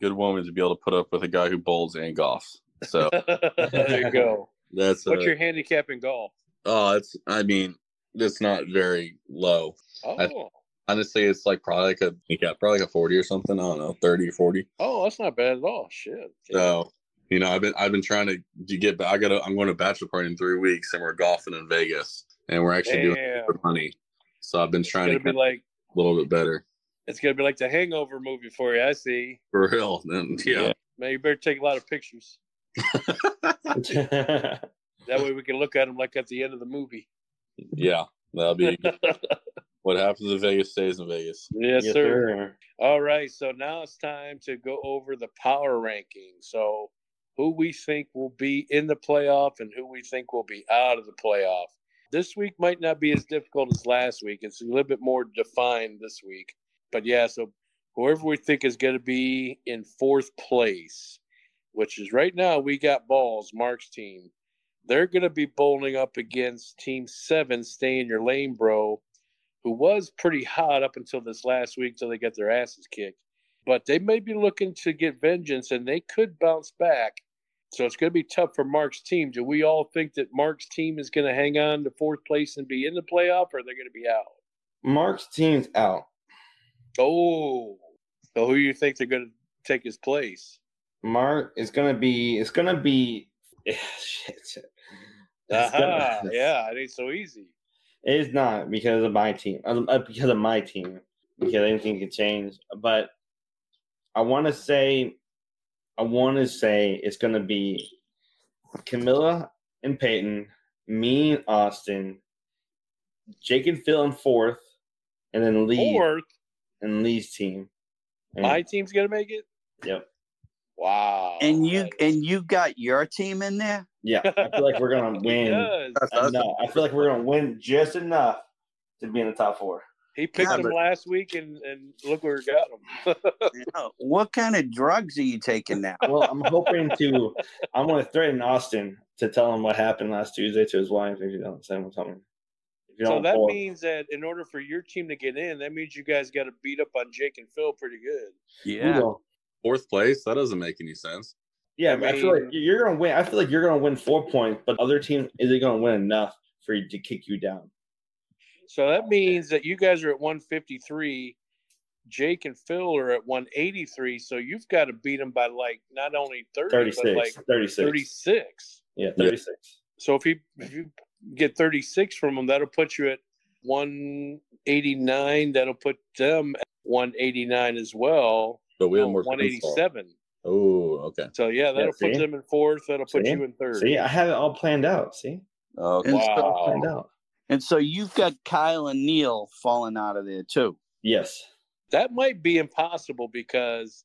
good woman to be able to put up with a guy who bowls and golfs. So there you go. that's What's uh, your handicap in golf? oh, it's I mean it's not very low. Oh, I- Honestly, it's like probably like a yeah, probably like a forty or something. I don't know, 30 or 40. oh, that's not bad at all. Shit. So you know, I've been I've been trying to, to get back. I got I'm going to a bachelor party in three weeks, and we're golfing in Vegas, and we're actually doing Damn. for money. So I've been trying gonna be get like a little bit better it's gonna be like the Hangover movie for you. I see. for real. Then yeah, Man, you better take a lot of pictures. That way we can look at them like at the end of the movie. yeah, that'll be what happens in Vegas stays in Vegas. yes, Yes, sir. sir. All right, so now it's time to go over the power ranking. So, who we think will be in the playoff and who we think will be out of the playoff. This week might not be as difficult as last week. It's a little bit more defined this week. But yeah, so whoever we think is going to be in fourth place, which is right now, we got balls, Mark's team. They're going to be bowling up against Team Seven, Stay in Your Lane, bro, who was pretty hot up until this last week till they got their asses kicked. But they may be looking to get vengeance and they could bounce back. So it's going to be tough for Mark's team. Do we all think that Mark's team is going to hang on to fourth place and be in the playoff, or they're going to be out? Mark's team's out. Oh, so who do you think they're going to take his place? Mark is gonna be. It's gonna be. Shit. Aha, gonna- yeah, it ain't so easy. It is not because of my team. um, uh, Because of my team. Because anything can change. But I want to say, I want to say it's going to be Camilla and Peyton me and Austin, Jake and Phil in fourth, and then Lee Fourth, and Lee's team. And- my team's gonna make it. yep. Wow. And you that is- and you got your team in there. Yeah, I feel like we're gonna win. does. enough. I feel like we're gonna win just enough to be in the top four. He picked Yeah, him but- last week, and and look where it got him. What kind of drugs are you taking now? Well, I'm hoping to. I'm gonna threaten Austin to tell him what happened last Tuesday to his wife if he don't send him something. If you so don't that pull- means that in order for your team to get in, that means you guys got to beat up on Jake and Phil pretty good. Yeah. Fourth place? That doesn't make any sense. Yeah, I but I feel like you're gonna win. I feel like you're gonna win four points, but other team is it gonna win enough for you to kick you down. So that means that you guys are at 153. Jake and Phil are at 183. So you've got to beat them by like not only 30, 36. but like 36. 36. Yeah, 36. So if you if you get 36 from them, that'll put you at 189. That'll put them at 189 as well. But we have oh, more 187. Oh, okay. So yeah, that'll see? put them in fourth. That'll put See? you in third. See, I have it all planned out. See, Okay. And, Wow. so, all planned out. and so you've got Kyle and Neil falling out of there too. Yes. That might be impossible because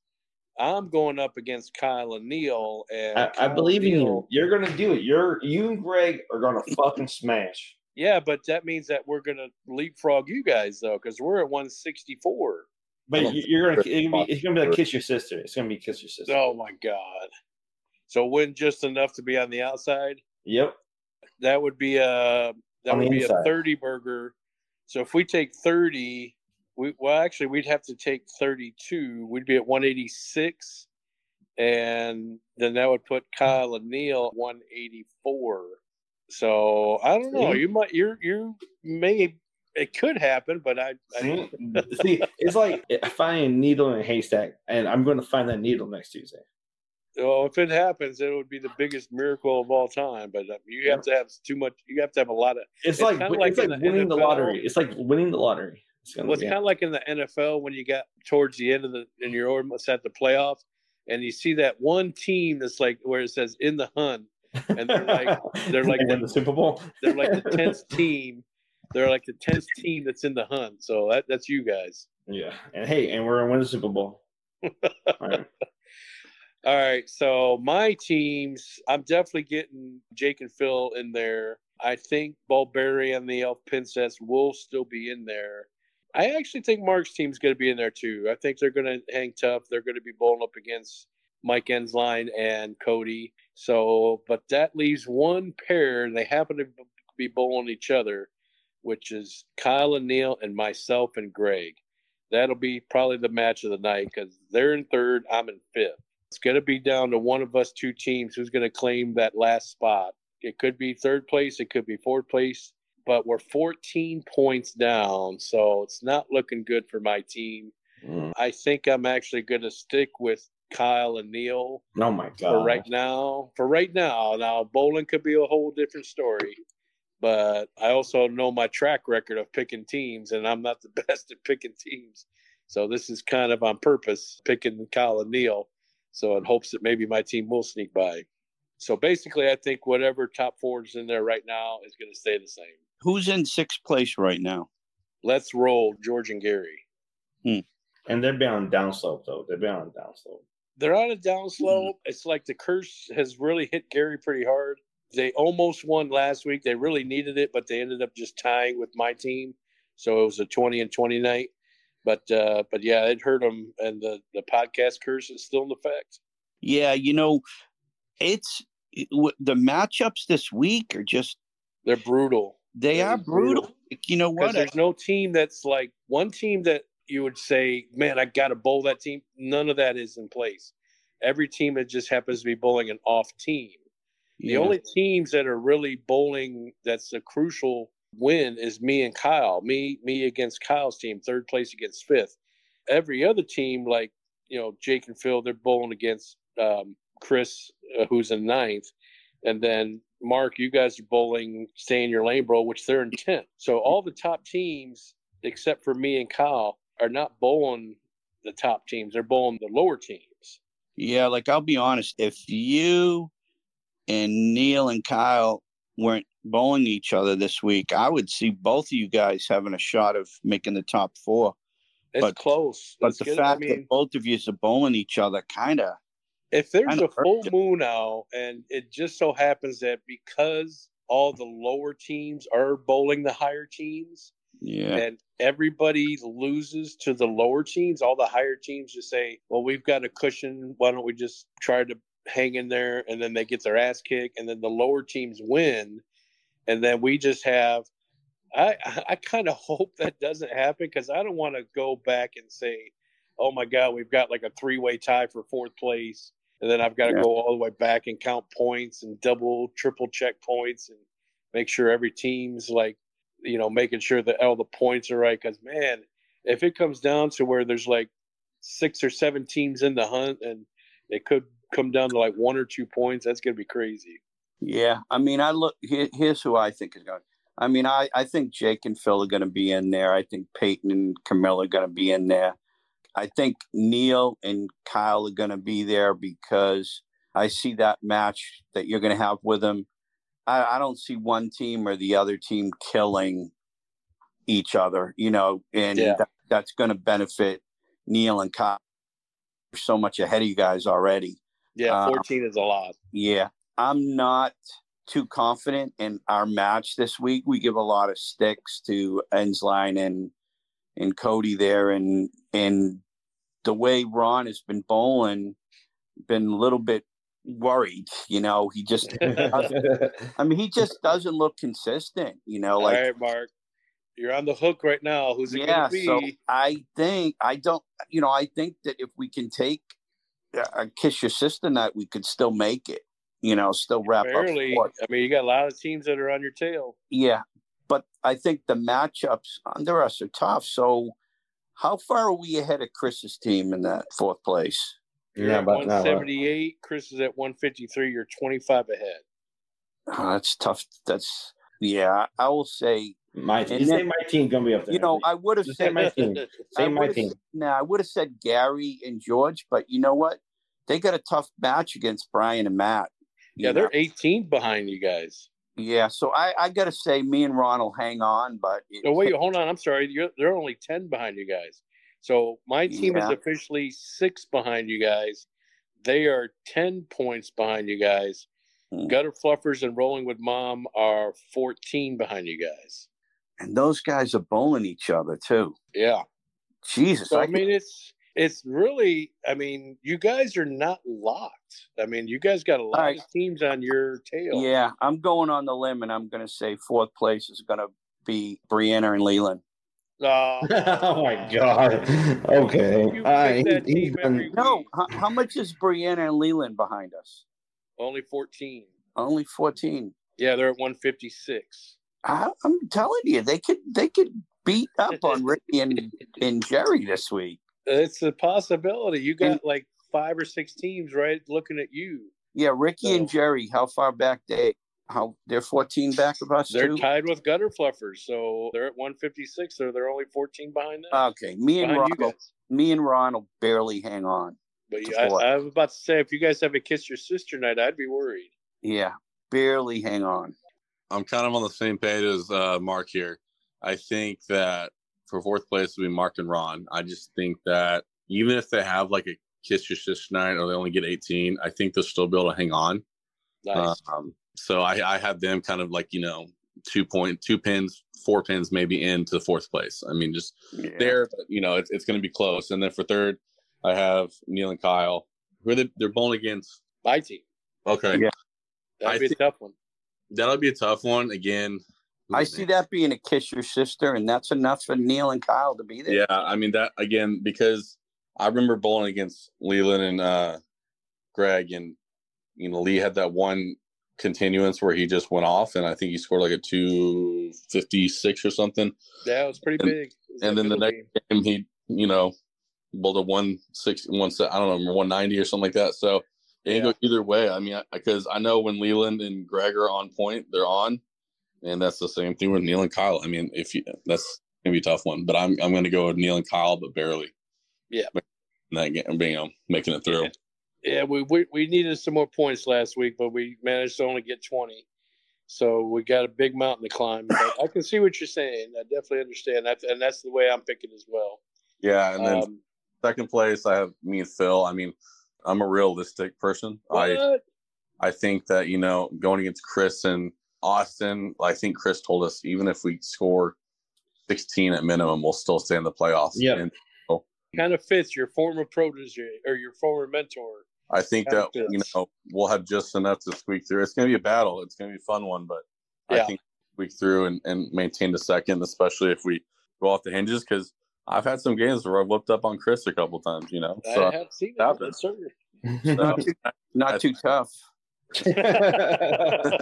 I'm going up against Kyle and Neil, and I, I believe in you. You're gonna do it. You're you and Greg are gonna fucking smash. Yeah, but that means that we're gonna leapfrog you guys though, because we're at 164. But you- you're gonna it's gonna be it's like kiss your sister. It's gonna be kiss your sister. Oh my god! So win just enough to be on the outside. Yep. That would be a that On would be a 30 burger. So if we take 30, we well actually we'd have to take 32. We'd be at 186, and then that would put Kyle and Neil 184. So I don't know. You might you you may it could happen, but I, I See, See, it's like finding a needle in a haystack, and I'm going to find that needle next Tuesday. well if it happens, it would be the biggest miracle of all time. But uh, you have to have too much. You have to have a lot of It's, It's like kinda it's like like, winning the lottery. It's like winning the lottery. Well, it's kind of like in the NFL when you got towards the end of the and you're almost at the playoffs, and you see that one team that's like where it says in the hunt. and they're like- they're like the- the Super Bowl. They're like the tenth team. They're like the tenth team that's in the hunt. So that that's you guys. yeah, and hey, and we're gonna win the Super Bowl. All right. All right. So my teams, I'm definitely getting Jake and Phil in there. I think Bulberry and the Elf Princess will still be in there. I actually think Mark's team's going to be in there too. I think they're going to hang tough. They're going to be bowling up against Mike Ensline and Cody. So, but that leaves one pair, and they happen to be bowling each other, which is Kyle and Neil and myself and Greg. That'll be probably the match of the night because they're in third, I'm in fifth. It's going to be down to one of us two teams who's going to claim that last spot. It could be third place, it could be fourth place, but we're 14 points down, so it's not looking good for my team. Mm. I think I'm actually going to stick with Kyle and Neil Oh my god! for right now. For right now, now bowling could be a whole different story, but I also know my track record of picking teams, and I'm not the best at picking teams. So this is kind of on purpose picking Kyle and Neil, so in hopes that maybe my team will sneak by. So basically, I think whatever top four is in there right now is going to stay the same. Who's in sixth place right now? Let's roll George and Gary. And they're bound downslope though. They're bound downslope. They're on a downslope. It's like the curse has really hit Gary pretty hard. They almost won last week. They really needed it, but they ended up just tying with my team. So it was a 20 and 20 night. But uh, but yeah, it hurt them, and the, the podcast curse is still in effect. Yeah, you know, it's it- w- the matchups this week are just They're brutal. They are brutal. brutal. You know what? there's no team that's like one team that you would say, man, I got to bowl that team. None of that is in place. Every team that just happens to be bowling an off team. The Yeah. only teams that are really bowling that's a crucial win is me and Kyle. Me me against Kyle's team, third place against fifth. Every other team, like you know Jake and Phil, they're bowling against um, Chris, uh, who's in ninth, and then Mark, you guys are bowling stay in your lane, bro, which they're in tenth. So all the top teams, except for me and Kyle, are not bowling the top teams. They're bowling the lower teams. Yeah, like I'll be honest, if you and Neil and Kyle weren't bowling each other this week, I would see both of you guys having a shot of making the top four. It's But- close. But It's the good. fact I mean, that both of you are bowling each other kind of if there's a full moon out, and it just so happens that because all the lower teams are bowling the higher teams, yeah. and everybody loses to the lower teams, all the higher teams just say, "Well, we've got a cushion. Why don't we just try to hang in there?" And then they get their ass kicked, and then the lower teams win, and then we just have. I I- I kind of hope that doesn't happen because I don't want to go back and say, "Oh my God, we've got like a three way tie for fourth place." And then I've got to Yeah. go all the way back and count points and double, triple check points and make sure every team's like you know, making sure that all the points are right. Because man, if it comes down to where there's like six or seven teams in the hunt, and it could come down to like one or two points, that's gonna be crazy. Yeah, I mean, I look. Here, here's who I think is going. I mean, I, I think Jake and Phil are going to be in there. I think Peyton and Camilla are going to be in there. I think Neil and Kyle are going to be there because I see that match that you're going to have with them. I, I don't see one team or the other team killing each other, you know, and Yeah. that, that's going to benefit Neil and Kyle. They're so much ahead of you guys already. Yeah, Uh, fourteen is a lot. Yeah, I'm not too confident in our match this week. We give a lot of sticks to Ensline and and Cody there, and and the way Ron has been bowling, been a little bit worried. You know, he just, I mean, he just doesn't look consistent. You know, like all right, Mark, you're on the hook right now. Who's it yeah. gonna be? So I think I don't. You know, I think that if we can take a a kiss your sister night, we could still make it. You know, still wrap Barely. up. I mean, you got a lot of teams that are on your tail. Yeah, but I think the matchups under us are tough. So, how far are we ahead of Chris's team in that fourth place? You're Yeah, at but now, uh, 178. Chris is at 153. You're 25 ahead. Oh, that's tough. That's yeah. I will say, My team. And You then- say my team gonna be up there. you know, I would have Just say said my team. I Say my team. s- Nah, I would have said Gary and George, but you know what? They got a tough match against Brian and Matt. yeah, know? they're 18 behind you guys. Yeah. So I, I got to say, me and Ron will hang on, but it- No, wait, hold on. I'm sorry. You're, they're only 10 behind you guys. So my team is officially six behind you guys. They are 10 points behind you guys. Hmm. Gutter Fluffers and Rolling with Mom are 14 behind you guys. and those guys are bowling each other too. Yeah. Jesus, So I I mean, it's it's really. I mean, you guys are not locked. I mean, you guys got a lot right. of teams on your tail. Yeah, I'm going on the limb, and I'm going to say fourth place is going to be Brianna and Leland. Uh, oh my god. Okay. You All pick He's team done- every- No, how, how much is Brianna and Leland behind us? only 14. Only 14. Yeah, they're at 156. I, I'm telling you, they could they could beat up on Ricky and, and Jerry this week. It's a possibility. You got And- like five or six teams right looking at you. Yeah, Ricky and Jerry, how far back they? How they're 14 back of us They're too? tied with Gutter Fluffers, so they're at 156. So they're only 14 behind them. Okay, me and behind Ron, will, me and Ron will barely hang on. But to I, four. I was about to say, if you guys have a kiss your sister night, I'd be worried. Yeah, barely hang on. I'm kind of on the same page as uh, Mark here. I think that for fourth place will be Mark and Ron. I just think that even if they have like a kiss your sister night or they only get 18, I think they'll still be able to hang on. Nice. Um, so I, I had them kind of like you know two point two pins, four pins maybe into the fourth place. I mean just Yeah. there, but you know it's it's going to be close. And then for third, I have Neil and Kyle. Who are they? They're bowling against. My team. Okay, Yeah. That'd I be a tough one. that'll be a tough one again. I see that being a kiss your sister, and that's enough for Neil and Kyle to be there. Yeah, I mean that again because I remember bowling against Leland and uh, Greg, and you know Lee had that one continuance where he just went off, and I think he scored like a two fifty six or something. Yeah, it was pretty And- big. Was and then the next game. game he you know bowled a one six one set I don't know one ninety or something like that. So it can Yeah. go either way. I mean, because I, know when Leland and Greg are on point, they're on, and that's the same thing with Neil and Kyle. I mean, if you that's gonna be a tough one, but I'm I'm gonna go with Neil and Kyle, but barely. Yeah. That game, being you know, making it through. Yeah, we, we we needed some more points last week, but we managed to only get 20. So we got a big mountain to climb. But I can see what you're saying. I definitely understand that, and that's the way I'm picking as well. Yeah, and then Um, second place, I have me and Phil. I mean, I'm a realistic person. I what? I think that you know going against Chris and Austin, I think Chris told us even if we score 16 at minimum, we'll still stay in the playoffs. Yeah. And kind of fits your former protege or your former mentor. I think Kinda that you know we'll have just enough to squeak through. It's going to be a battle. It's going to be a fun one, but I Yeah. think squeak through and, and maintain the second, especially if we go off the hinges. Because I've had some games where I've looked up on Chris a couple times. You know, so I have seen it. happened. Yes, sir. Not too, not too tough. The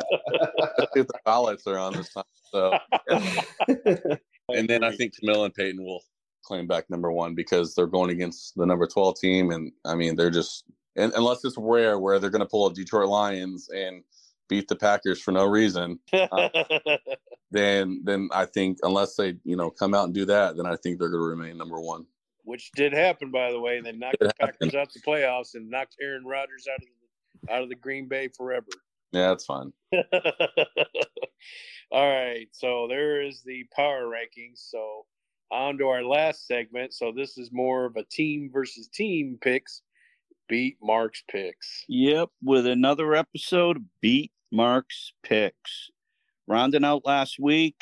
highlights are on this time. So, and then I think Camilla and Peyton will claim back number one because they're going against the number 12 team. And I mean, they're just, and, unless it's rare where they're going to pull up Detroit Lions and beat the Packers for no reason, then, then I think unless they, you know, come out and do that, then I think they're going to remain number one. which did happen, by the way. And they knocked the Packers out the playoffs and knocked Aaron Rodgers out of the, out of the Green Bay forever. Yeah, that's fine. All right, so there is the power rankings. So on to our last segment. So this is more of a team versus team picks. Beat Mark's picks. Yep, with another episode Beat Mark's Picks. Rounding out last week,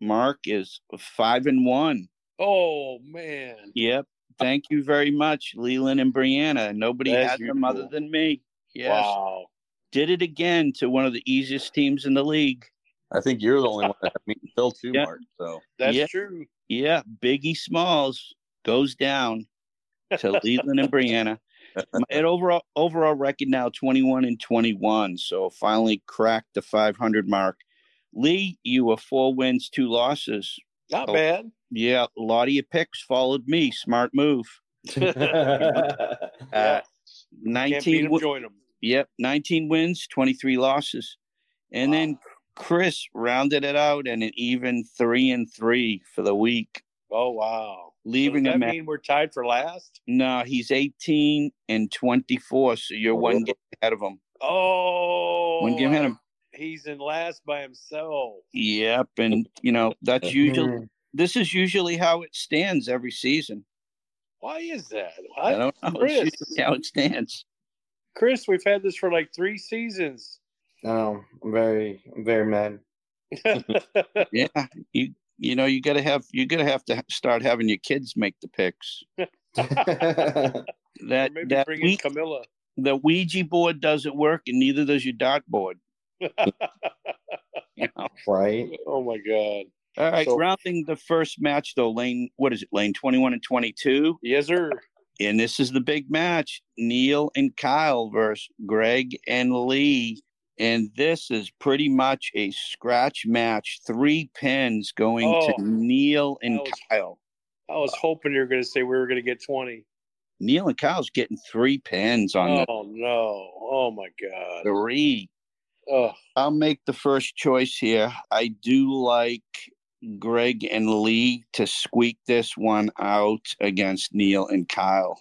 Mark is five and one. Oh man, Yep. Thank you very much, Leland and Brianna. Nobody As had them usual. other than me. Yes. wow. Did it again to one of the easiest teams in the league. I think you're the only one that had me Phil too, Yeah. Mark. So That's Yeah. true. Yeah, Biggie Smalls goes down to Leland and Brianna. My overall overall record now 21 and 21, so finally cracked the 500 mark. Lee, you were four wins, two losses. Not Oh. bad. Yeah, a lot of your picks followed me. Smart move. Uh, yeah. Can't beat 19 them, join them. Yep, 19 wins, 23 losses. And then Chris rounded it out and an even 3 and 3 for the week, Oh wow. leaving Does that him at mean we're tied for last? No, he's 18 and 24, so you're oh, one game ahead of him. Oh, One game ahead of him. He's in last by himself. Yep, and you know that's hmm. usually this is usually how it stands every season. Why is that? I don't know. Chris. It's usually how it stands. Chris, we've had this for like three seasons. no, I'm very, I'm very mad. Yeah, you you know you gotta have you gotta have to start having your kids make the picks. That Or maybe that bring we, Camilla. the Ouija board doesn't work, and neither does your dartboard. You know. right? oh my god. All right, So- rounding the first match though, lane what is it? Lane twenty one and twenty two. Yes, sir. And this is the big match Neil and Kyle versus Greg and Lee. And this is pretty much a scratch match. Three pins going Oh, to Neil and that was- Kyle. I was hoping you were going to say we were going to get 20. Neil and Kyle's getting three pins on the Oh, no. Oh, my God. three. Oh, I'll make the first choice here. I do like Greg and Lee to squeak this one out against Neil and Kyle.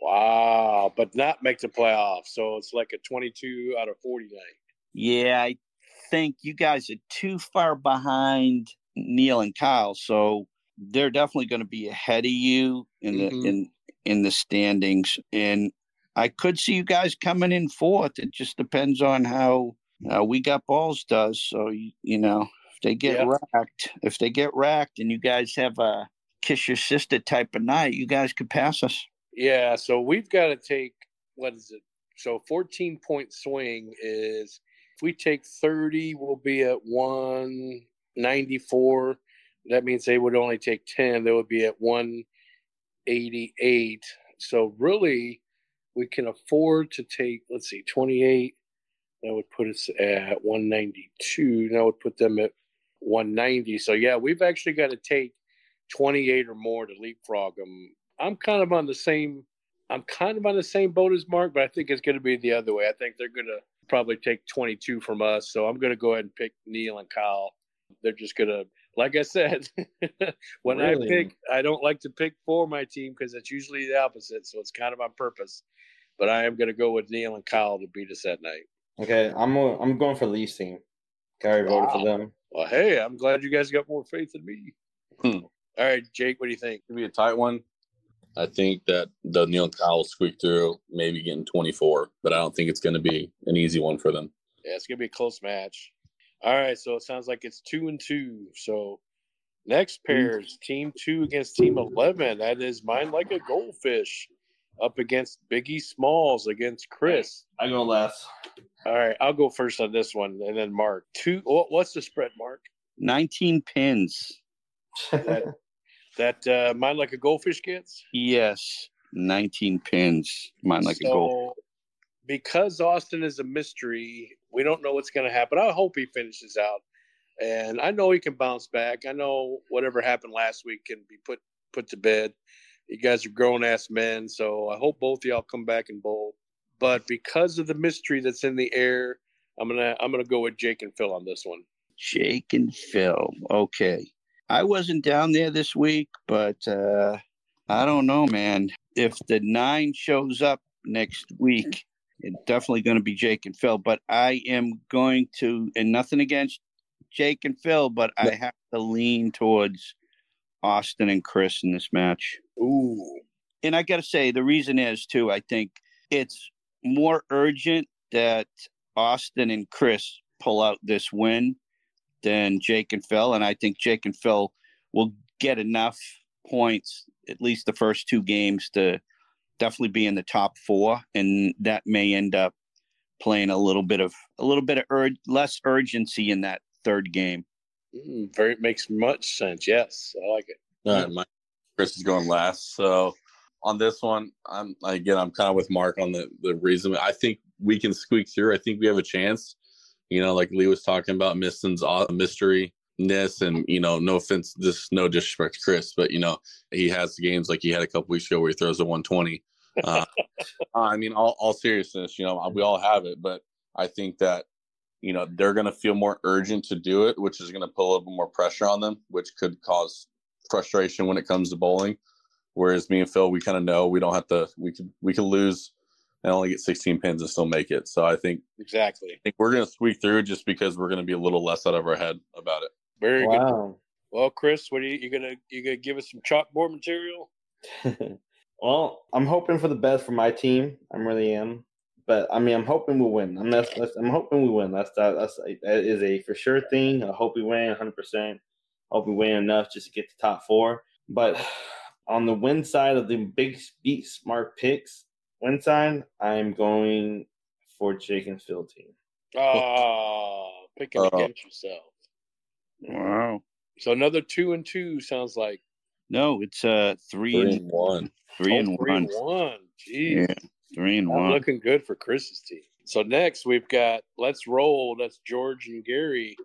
wow. But not make the playoffs. So it's like a 22 out of 40 night. Yeah, I think you guys are too far behind Neil and Kyle, so they're definitely going to be ahead of you in the Mhm. in in the standings. And I could see you guys coming in fourth. It just depends on how uh, we got balls does. So you, you know, if they get Yeah. racked, if they get racked, and you guys have a kiss your sister type of night, you guys could pass us. Yeah. So we've got to take, what is it? So 14 point swing is if we take 30, we'll be at 194. That means they would only take 10. They would be at 188. So really, we can afford to take, let's see, 28. That would put us at 192. That would put them at 190. So yeah, we've actually got to take 28 or more to leapfrog them. I'm kind of on the same. I'm kind of on the same boat as Mark, but I think it's going to be the other way. I think they're going to probably take 22 from us. So I'm going to go ahead and pick Neil and Kyle. They're just going to, like I said, when Really? I pick, I don't like to pick for my team because it's usually the opposite. So it's kind of on purpose. But I am going to go with Neil and Kyle to beat us that night. Okay, I'm I'm going for Lee's team. Gary voted Wow. for them. Well, hey, I'm glad you guys got more faith than me. Hmm. All right, Jake, what do you think? It'll be a tight one. I think that the Neil and Kyle squeak through, maybe getting 24, but I don't think it's going to be an easy one for them. Yeah, it's gonna be a close match. All right, so it sounds like it's two and two. So next pair is team two against team eleven. That is Mind like a goldfish up against Biggie Smalls against Chris. I go last. All right, I'll go first on this one, and then Mark. Two. What's the spread, Mark? 19 pins. That that uh, Mind like a goldfish gets. Yes. 19 pins. Mind like a gold. Because Austin is a mystery, we don't know what's going to happen. I hope he finishes out, and I know he can bounce back. I know whatever happened last week can be put put to bed. You guys are grown ass men, so I hope both of y'all come back and bowl. But because of the mystery that's in the air, I'm gonna I'm gonna go with Jake and Phil on this one. Jake and Phil. Okay. I wasn't down there this week, but uh, I don't know, man. If the nine shows up next week, it's definitely going to be Jake and Phil. But I am going to, and nothing against Jake and Phil, but I have to lean towards Austin and Chris in this match. Ooh, And I got to say, the reason is, too, I think it's more urgent that Austin and Chris pull out this win than Jake and Phil. And I think Jake and Phil will get enough points, at least the first two games, to definitely be in the top four. And that may end up playing a little bit of a little bit of ur- less urgency in that third game. Mm, very makes much sense. Yes, I like it. All right, my Chris is going last. So on this one, I'm again, I'm kind of with Mark on the the reason. I think we can squeak through. I think we have a chance. You know, like Lee was talking about Miston's au- mysteryness, and you know, no offense, this no disrespect to Chris, but you know, he has the games like he had a couple weeks ago where he throws a 120. Uh, I mean, all, all seriousness, you know, we all have it, but I think that you know they're going to feel more urgent to do it, which is going to put a little bit more pressure on them, which could cause frustration when it comes to bowling. Whereas me and Phil, we kind of know we don't have to. We could we could lose and only get 16 pins and still make it. So I think Exactly. I think we're going to squeak through just because we're going to be a little less out of our head about it. Very good. Wow. Well, Chris, what are you, you gonna you gonna give us some chalkboard material? well, I'm hoping for the best for my team. I really am. But I mean, I'm hoping we win. I'm that's, that's I'm hoping we win. That's that, that's that is a for sure thing. I hope we win 100. percent Hope we win enough just to get to top four. But on the win side of the big Beat Mark's picks win side, I'm going for Jake and Phil team. Oh, picking Uh, against yourself. Wow. So another two and two sounds like No, it's uh three, Three and and one. three oh, and three one. and one. Jeez, Yeah, three and I'm one. looking good for Chris's team. So next we've got let's roll. That's George and Gary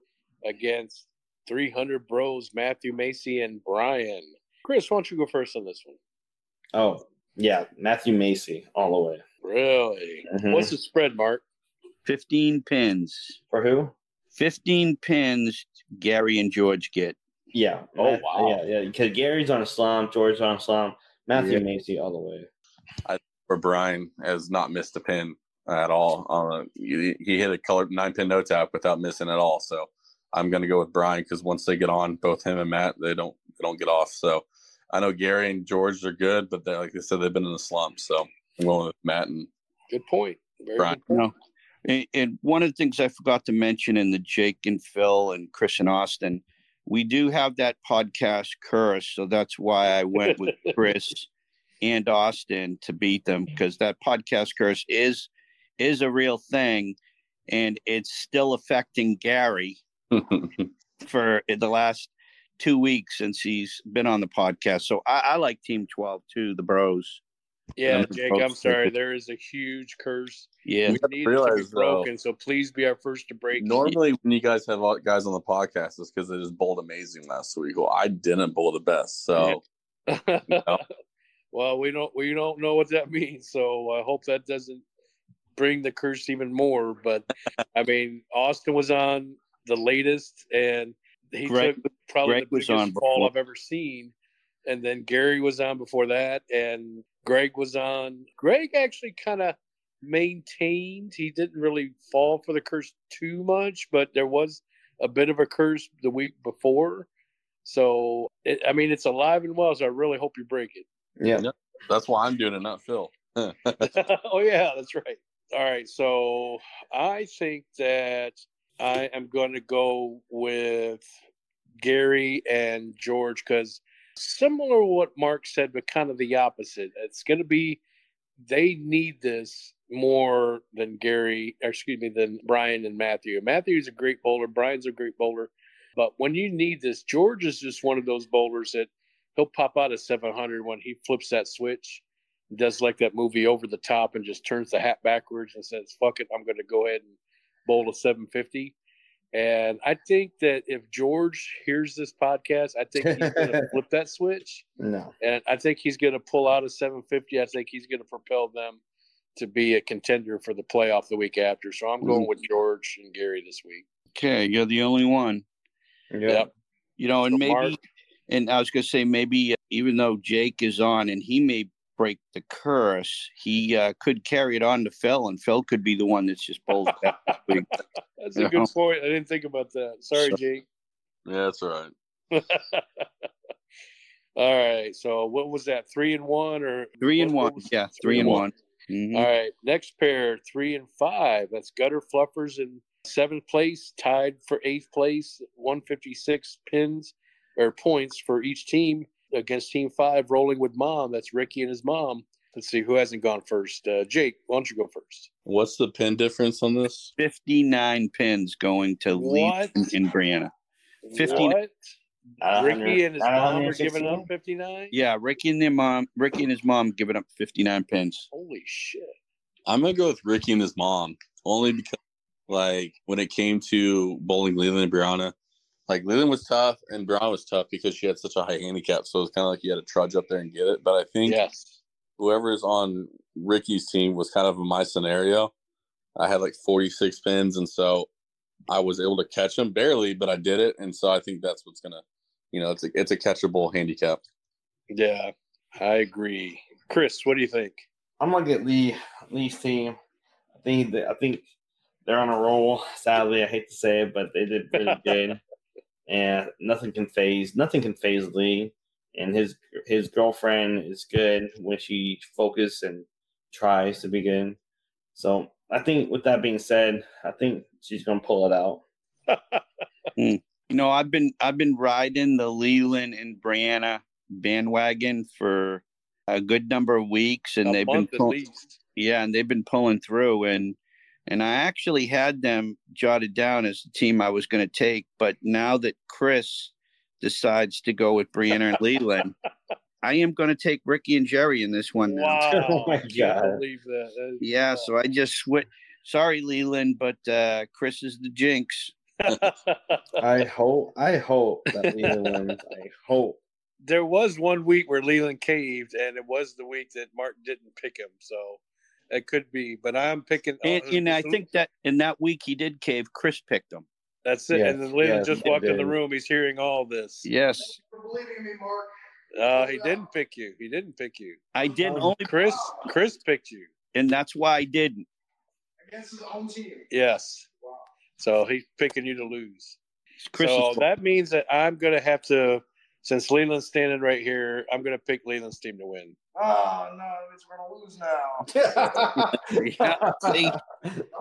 against 300 Bros, Matthew Macy and Brian. Chris, why don't you go first on this one? Oh yeah, Matthew Macy all the way. Really? Mhm. What's the spread, Mark? Fifteen pins. For who? Fifteen pins. Gary and George get. Yeah. Oh, Matt- wow. Yeah, yeah. Because Gary's on a slump, George's on a slump, Matthew Yeah. Macy all the way. Where Brian has not missed a pin at all. Uh, he, he hit a colored nine pin no tap without missing at all. So I'm going to go with Brian because once they get on, both him and Matt, they don't they don't get off. So I know Gary and George are good, but they like I said, they've been in a slump. So I'm going with Matt and Good point. Very Brian. good point. No. And, and one of the things I forgot to mention in the Jake and Phil and Chris and Austin, we do have that podcast curse, so that's why I went with Chris and Austin to beat them because that podcast curse is is a real thing, and it's still affecting Gary for the last two weeks since he's been on the podcast. So I, I like Team Twelve too, the Bros. Yeah, I'm Jake, I'm supposed to- sorry. There is a huge curse. Yeah, We We to need it to be realize, though- broken, so please be our first to break. Normally, when you guys have all- guys on the podcast, it's because they just bowled amazing last week. Well, I didn't bowl the best, so well, we don't we don't know what that means, so I hope that doesn't bring the curse even more. But I mean, Austin was on the latest, and he Greg- took probably Greg the was biggest on fall before. I've ever seen. And then Gary was on before that, and Greg was on. Greg actually kind of maintained. He didn't really fall for the curse too much, but there was a bit of a curse the week before. So, it, I mean, it's alive and well. So I really hope you break it. Yeah. Yep. That's why I'm doing it, not Phil. oh yeah, that's right. All right, so I think that I am going to go with Gary and George because similar to what Mark said, but kind of the opposite. It's going to be they need this more than Gary, excuse me, than Brian and Matthew. Matthew's a great bowler. Brian's a great bowler. But when you need this, George is just one of those bowlers that he'll pop out a 700 when he flips that switch, does like that movie over the top and just turns the hat backwards and says, fuck it, I'm going to go ahead and bowl a 750. And I think that if George hears this podcast, I think he's going to flip that switch. No. And I think he's going to pull out a 750. I think he's going to propel them to be a contender for the playoff the week after. So I'm going with George and Gary this week. Okay, you're the only one. Yep. You know, and So maybe, Mark- and I was going to say maybe uh, even though Jake is on and he may break the curse, he uh, could carry it on to Phil, and Phil could be the one that's just bowled out this week. That's a Yeah. good point. I didn't think about that. Sorry, So- Jake. yeah, that's all right. All right. So what was that? Three and one or Three and what- what one. was- Yeah, three and one. Mhm. All right. Next pair, three and five. That's Gutter Fluffers in seventh place, tied for eighth place, 156 pins or points for each team against team five, rolling with mom. That's Ricky and his mom. Let's see who hasn't gone first. Uh, Jake, why don't you go first? What's the pin difference on this? 59 pins going to Lee What? and, and Brianna. 15 What? Not a hundred- Ricky and his mom are giving up 59? Yeah, Ricky and their mom, Ricky and his mom giving up 59 pins. Holy shit. I'm gonna go with Ricky and his mom, only because like when it came to bowling Leland and Brianna, like Leland was tough and Brianna was tough because she had such a high handicap. So it's kind of like you had to trudge up there and get it. But I think Yes. whoever is on Ricky's team was kind of in my scenario. I had like 46 pins, and so I was able to catch him barely, but I did it, and so I think that's what's gonna, you know, it's a it's a catchable handicap. Yeah, I agree. Chris, what do you think? I'm gonna get Lee Lee's team. I think that, I think they're on a roll. Sadly, I hate to say it, but they did really good. And nothing can phase nothing can phase Lee. And his his girlfriend is good when she focuses and tries to be good. So I think with that being said, I think she's gonna pull it out. Hmm. You know, I've been I've been riding the Leland and Brianna bandwagon for a good number of weeks, and a they've been month at pull- least. yeah, and they've been pulling through, and and I actually had them jotted down as the team I was going to take, but now that Chris decides to go with Brianna and Leland, I am going to take Ricky and Jerry in this one. now. Wow. Oh my God. believe that. That is- Yeah, so I just switch. Sorry, Leland, but uh, Chris is the jinx. I hope I hope that Leland wins. I hope. there was one week where Leland caved, and it was the week that Mark didn't pick him. So it could be, but I'm picking. And, uh, and I think that in that week he did cave. Chris picked him. that's it. Yes, and then Leland yes, just he walked in the room. He's hearing all this. Yes, for believing in me, Mark. Uh, he didn't pick you. He didn't pick you. I did Oh, only, Chris, Chris picked you. and that's why I didn't. Against his own team. Yes. Wow. So he's picking you to lose. Chris so that means that I'm going to have to, since Leland's standing right here, I'm going to pick Leland's team to win. Oh no, it's gonna lose now. Yeah, see,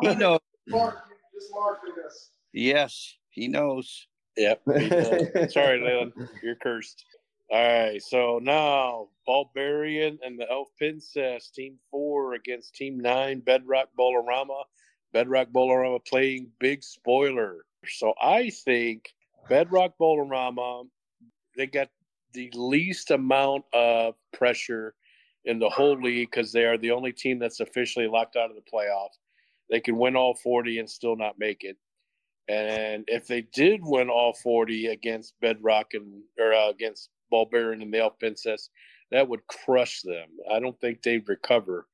he knows. Mark, just mark this. Yes, he knows. Yep. Sorry, Leland. You're cursed. All right. So now, Bulbarian and the Elf Princess, Team Four against Team Nine, Bedrock Bolorama. Bedrock Bolorama playing big spoiler. So I think Bedrock Bolorama, they got the least amount of pressure in the whole league because they are the only team that's officially locked out of the playoffs. They can win all 40 and still not make it. And if they did win all 40 against Bedrock and or uh, against Bulbarian and the Elf Princess, that would crush them. I don't think they'd recover.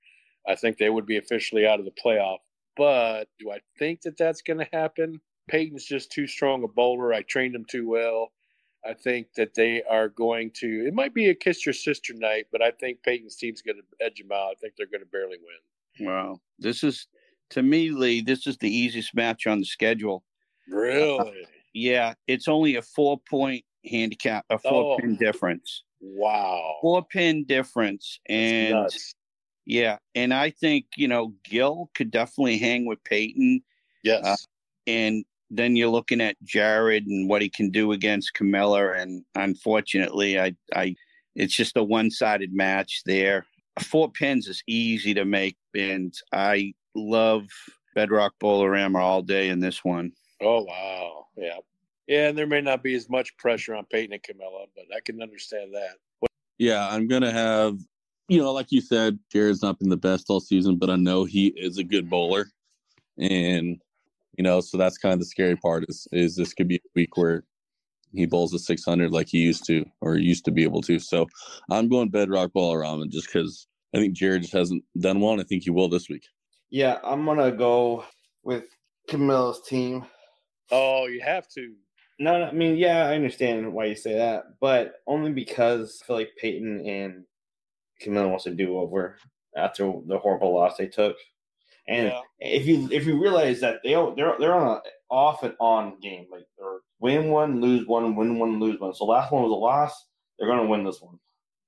I think they would be officially out of the playoff. But do I think that that's going to happen? Peyton's just too strong a bowler. I trained him too well. I think that they are going to. It might be a kiss your sister night, but I think Peyton's team's going to edge them out. I think they're going to barely win. Wow, this is to me, Lee. This is the easiest match on the schedule. Really? Yeah, it's only a four point handicap, a four Oh. pin difference. Wow. Four pin difference. And yeah, and I think, you know, Gil could definitely hang with Peyton. Yes. Uh, and then you're looking at Jared and what he can do against Camilla. And unfortunately, I, I, it's just a one-sided match there. Four pins is easy to make, and I love Bedrock Bolorama all day in this one. oh wow. Yeah. Yeah, and there may not be as much pressure on Peyton and Camilla, but I can understand that. Yeah, I'm gonna have you know, like you said, Jared's not been the best all season, but I know he is a good bowler. And you know, so that's kind of the scary part is is this could be a week where he bowls a 600 like he used to or used to be able to. So I'm going Bedrock Bolorama just because I think Jared just hasn't done one. I think he will this week. Yeah, I'm gonna go with Camilla's team. Oh, you have to. No, no, I mean, yeah, I understand why you say that, but only because I feel like Peyton and Camilla wants to do over after the horrible loss they took. And Yeah. if you if you realize that they they're they're on an off and on game, like they're win one, lose one, win one, lose one. So last one was a loss. They're gonna win this one.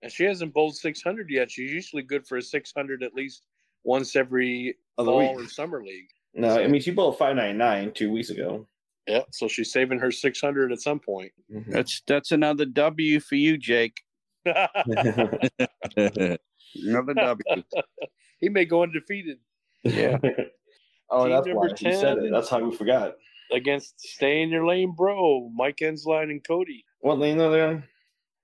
And she hasn't bowled 600 yet. She's usually good for a 600 at least once every Other fall week. or summer league. No, I mean she bowled five ninety nine two weeks ago. Yeah, so she's saving her 600 at some point. Mm-hmm. That's that's another W for you, Jake. Another W. he may go undefeated Yeah. oh, Team that's number why she said it. That's how we forgot. against Stay in Your Lane Bro, Mike Ensline and Cody. What lane are they on?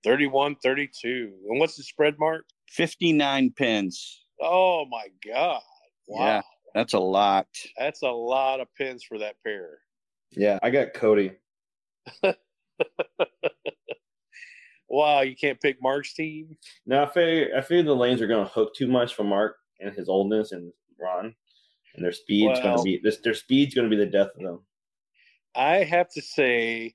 31 32. And what's the spread mark? 59 pins. Oh my God. Wow. Yeah. That's a lot. That's a lot of pins for that pair. Yeah, I got Cody. Wow, you can't pick Mark's team. No, I figure I figure the lanes are going to hook too much for Mark and his oldness and Ron, and their speed's going to be this. Their speed's going to be the death of them. I have to say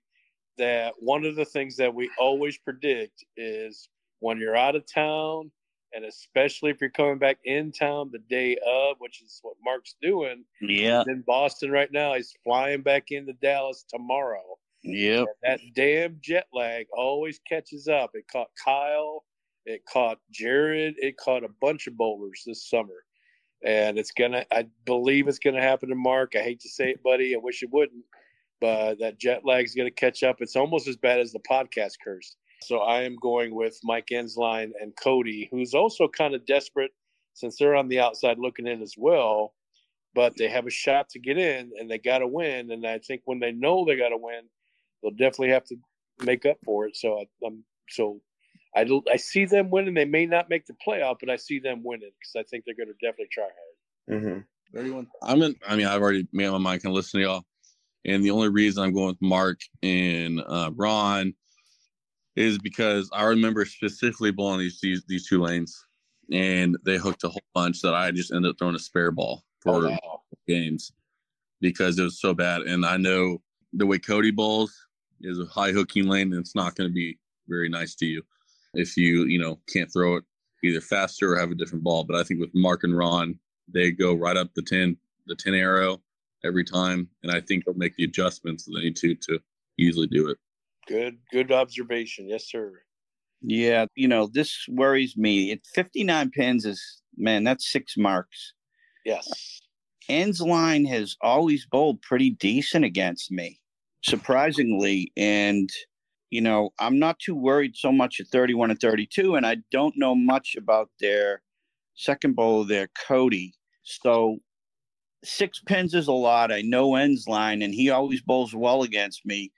that one of the things that we always predict is when you're out of town, and especially if you're coming back in town the day of, which is what Mark's doing. Yeah. In Boston right now. He's flying back into Dallas tomorrow. Yep. That damn jet lag always catches up. It caught Kyle, it caught Jared, it caught a bunch of bowlers this summer. And it's gonna I believe it's gonna happen to Mark. I hate to say it, buddy. I wish it wouldn't. But that jet lag is gonna catch up. It's almost as bad as the podcast curse. So I am going with Mike Ensline and Cody, who's also kind of desperate since they're on the outside looking in as well. But they have a shot to get in and they gotta win. And I think when they know they gotta win, they'll definitely have to make up for it. So I, I'm so I I see them winning. They may not make the playoff, but I see them winning because I think they're going to definitely try hard. Mm-hmm. 31. I'm in. I mean, I've already made up my mind. Can listen to y'all. And the only reason I'm going with Mark and uh, Ron is because I remember specifically bowling these, these these two lanes, and they hooked a whole bunch that I just ended up throwing a spare ball for Oh, wow. games because it was so bad. And I know the way Cody bowls is a high hooking lane, and it's not going to be very nice to you if you you know can't throw it either faster or have a different ball. But I think with Mark and Ron, they go right up the ten the ten arrow every time, and I think they'll make the adjustments that they need to to easily do it. Good, good observation. Yes, sir. Yeah. You know, this worries me. At 59 pins is, man, that's six marks. Yes. Ensline has always bowled pretty decent against me, surprisingly. And, you know, I'm not too worried so much at 31 and 32, and I don't know much about their second bowler there, Cody. So six pins is a lot. I know Ensline, and he always bowls well against me.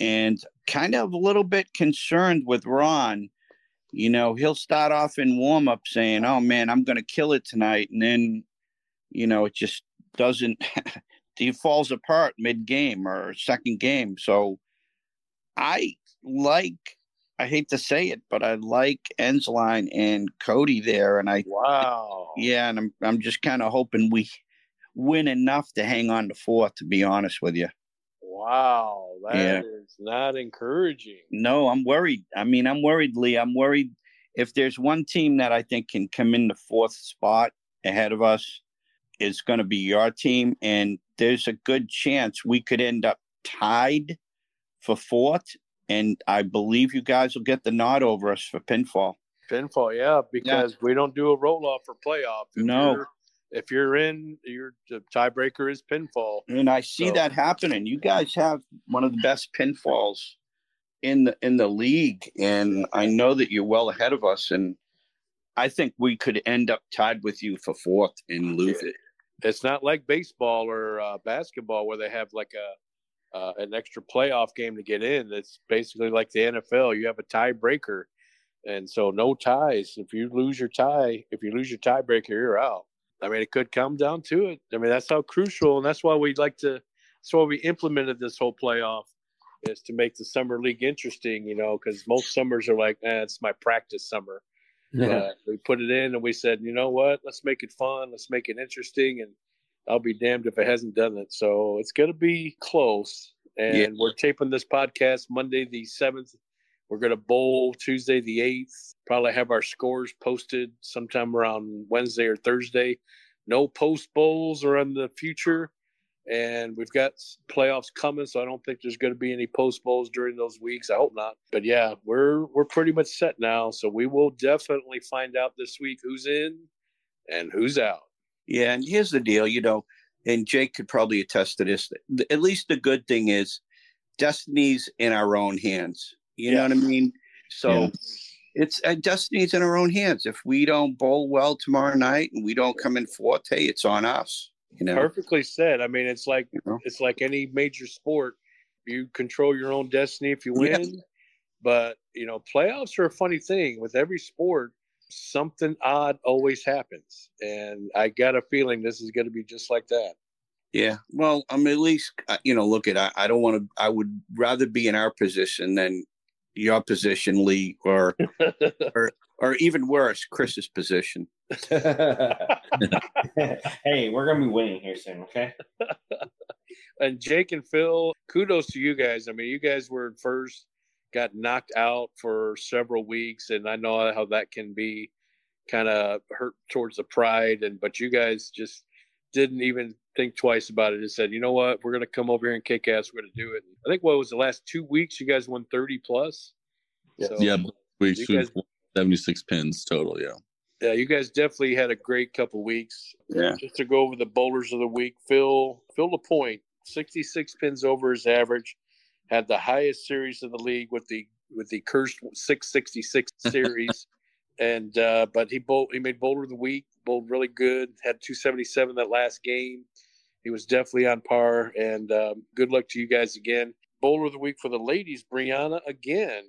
And kind of a little bit concerned with Ron. You know, he'll start off in warm up saying, Oh man, I'm going to kill it tonight. And then, you know, it just doesn't, he falls apart mid game or second game. So I like, I hate to say it, but I like Ensline and Cody there. And I, Wow. yeah, and I'm, I'm just kind of hoping we win enough to hang on to fourth, to be honest with you. Wow. That is Yeah. not encouraging. No, I'm worried. I mean, I'm worried, Lee. I'm worried if there's one team that I think can come in the fourth spot ahead of us, it's going to be your team. And there's a good chance we could end up tied for fourth, and I believe you guys will get the nod over us for pinfall. Pinfall, yeah, because yeah. we don't do a roll off for playoff. If no. You're, if you're in, your the tiebreaker is pinfall. And I see so. that happening. You guys have one of the best pinfalls in the in the league, and I know that you're well ahead of us. And I think we could end up tied with you for fourth and lose it. It's not like baseball or uh, basketball where they have like a uh, an extra playoff game to get in. It's basically like the NFL. You have a tiebreaker, and so no ties. If you lose your tie, if you lose your tiebreaker, you're out. I mean, it could come down to it. I mean, that's how crucial, and that's why we'd like to. That's why we implemented this whole playoff is to make the summer league interesting. You know, because most summers are like, eh, it's my practice summer. Yeah. we put it in, and we said, you know what? Let's make it fun. Let's make it interesting, and I'll be damned if it hasn't done it. So it's going to be close. And yeah. we're taping this podcast Monday the seventh. We're going to bowl Tuesday the eighth. Probably have our scores posted sometime around Wednesday or Thursday. No post bowls are in the future, and we've got playoffs coming, so I don't think there's going to be any post bowls during those weeks. I hope not. But yeah, we're we're pretty much set now, so we will definitely find out this week who's in and who's out. Yeah, and here's the deal, you know, and Jake could probably attest to this. At least the good thing is destiny's in our own hands. You know what I mean? So yeah. it's uh, destiny's in our own hands. If we don't bowl well tomorrow night and we don't come in fourth, hey, it's on us. You know, perfectly said. I mean, it's like you know? it's like any major sport. You control your own destiny if you win. Yeah. But you know, playoffs are a funny thing with every sport something odd always happens. And I got a feeling this is going to be just like that. Yeah. Well, I'm at least, uh, you know, look at, I, I don't want to, I would rather be in our position than your position, Lee, or, or, or even worse, Chris's position. hey, we're going to be winning here soon. Okay. and Jake and Phil, kudos to you guys. I mean, you guys were first got knocked out for several weeks, and I know how that can be kind of hurt towards the pride. And but you guys just didn't even think twice about it and said, you know what, we're going to come over here and kick ass. We're going to do it. I think what was the last two weeks? You guys won thirty plus. Yeah, so yeah, weeks guys, seventy six pins total. Yeah. Yeah, you guys definitely had a great couple weeks. Yeah. Just to go over the bowlers of the week, Phil Phil Lapointe, sixty six pins over his average had the highest series of the league with the with the cursed 666 series. and uh, but he bowled, he made bowler of the week, bowled really good, had 277 that last game. He was definitely on par. And um, good luck to you guys again. Bowler of the week for the ladies, Brianna again,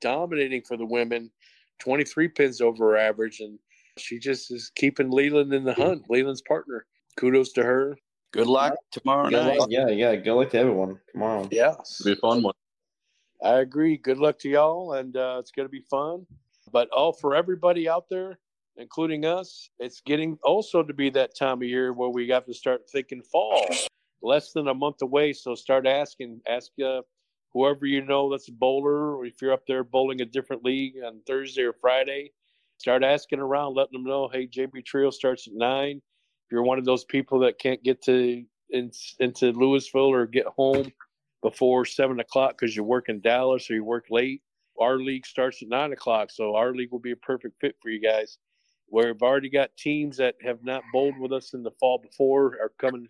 dominating for the women, 23 pins over average, and she just is keeping Leland in the hunt. Leland's partner. Kudos to her. Good luck tomorrow good night. Luck. Yeah, yeah. Good luck to everyone tomorrow. Yeah, it'll be a fun one. I agree. Good luck to y'all, and uh, it's going to be fun. But all for everybody out there, including us, it's getting also to be that time of year where we have to start thinking fall. Less than a month away, so start asking. Ask uh, whoever you know that's a bowler, or if you're up there bowling a different league on Thursday or Friday, start asking around, letting them know, hey, JB Trio starts at nine if you're one of those people that can't get to in, into Lewisville or get home before seven o'clock because you work in Dallas or you work late, our league starts at nine o'clock. So our league will be a perfect fit for you guys. Where we've already got teams that have not bowled with us in the fall before are coming.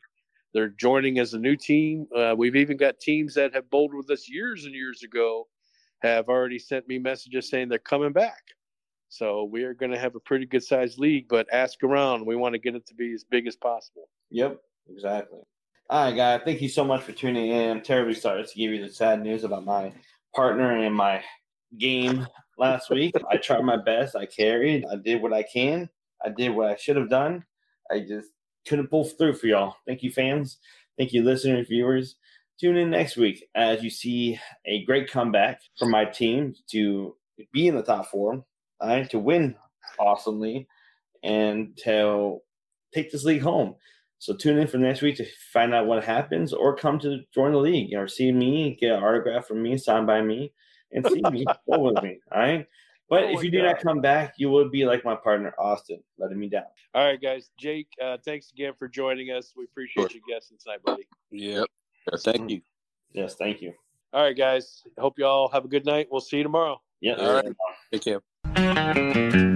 They're joining as a new team. Uh, we've even got teams that have bowled with us years and years ago have already sent me messages saying they're coming back. So we are going to have a pretty good sized league, but ask around. We want to get it to be as big as possible. Yep, exactly. All right, guys. Thank you so much for tuning in. I'm terribly sorry to give you the sad news about my partner and my game last week. I tried my best. I carried. I did what I can. I did what I should have done. I just couldn't pull through for y'all. Thank you, fans. Thank you, listeners, viewers. Tune in next week as you see a great comeback from my team to be in the top four right, to win awesomely and to take this league home. So tune in for next week to find out what happens, or come to join the league, or see me, get an autograph from me, signed by me, and see me, go with me. All right. But oh if you do God. not come back, you would be like my partner Austin, letting me down. All right, guys. Jake, uh, thanks again for joining us. We appreciate sure. you guessing tonight, buddy. Yep. Thank you. Yes, thank you. All right, guys. Hope you all have a good night. We'll see you tomorrow. Yeah. All right. Take care. Thank you.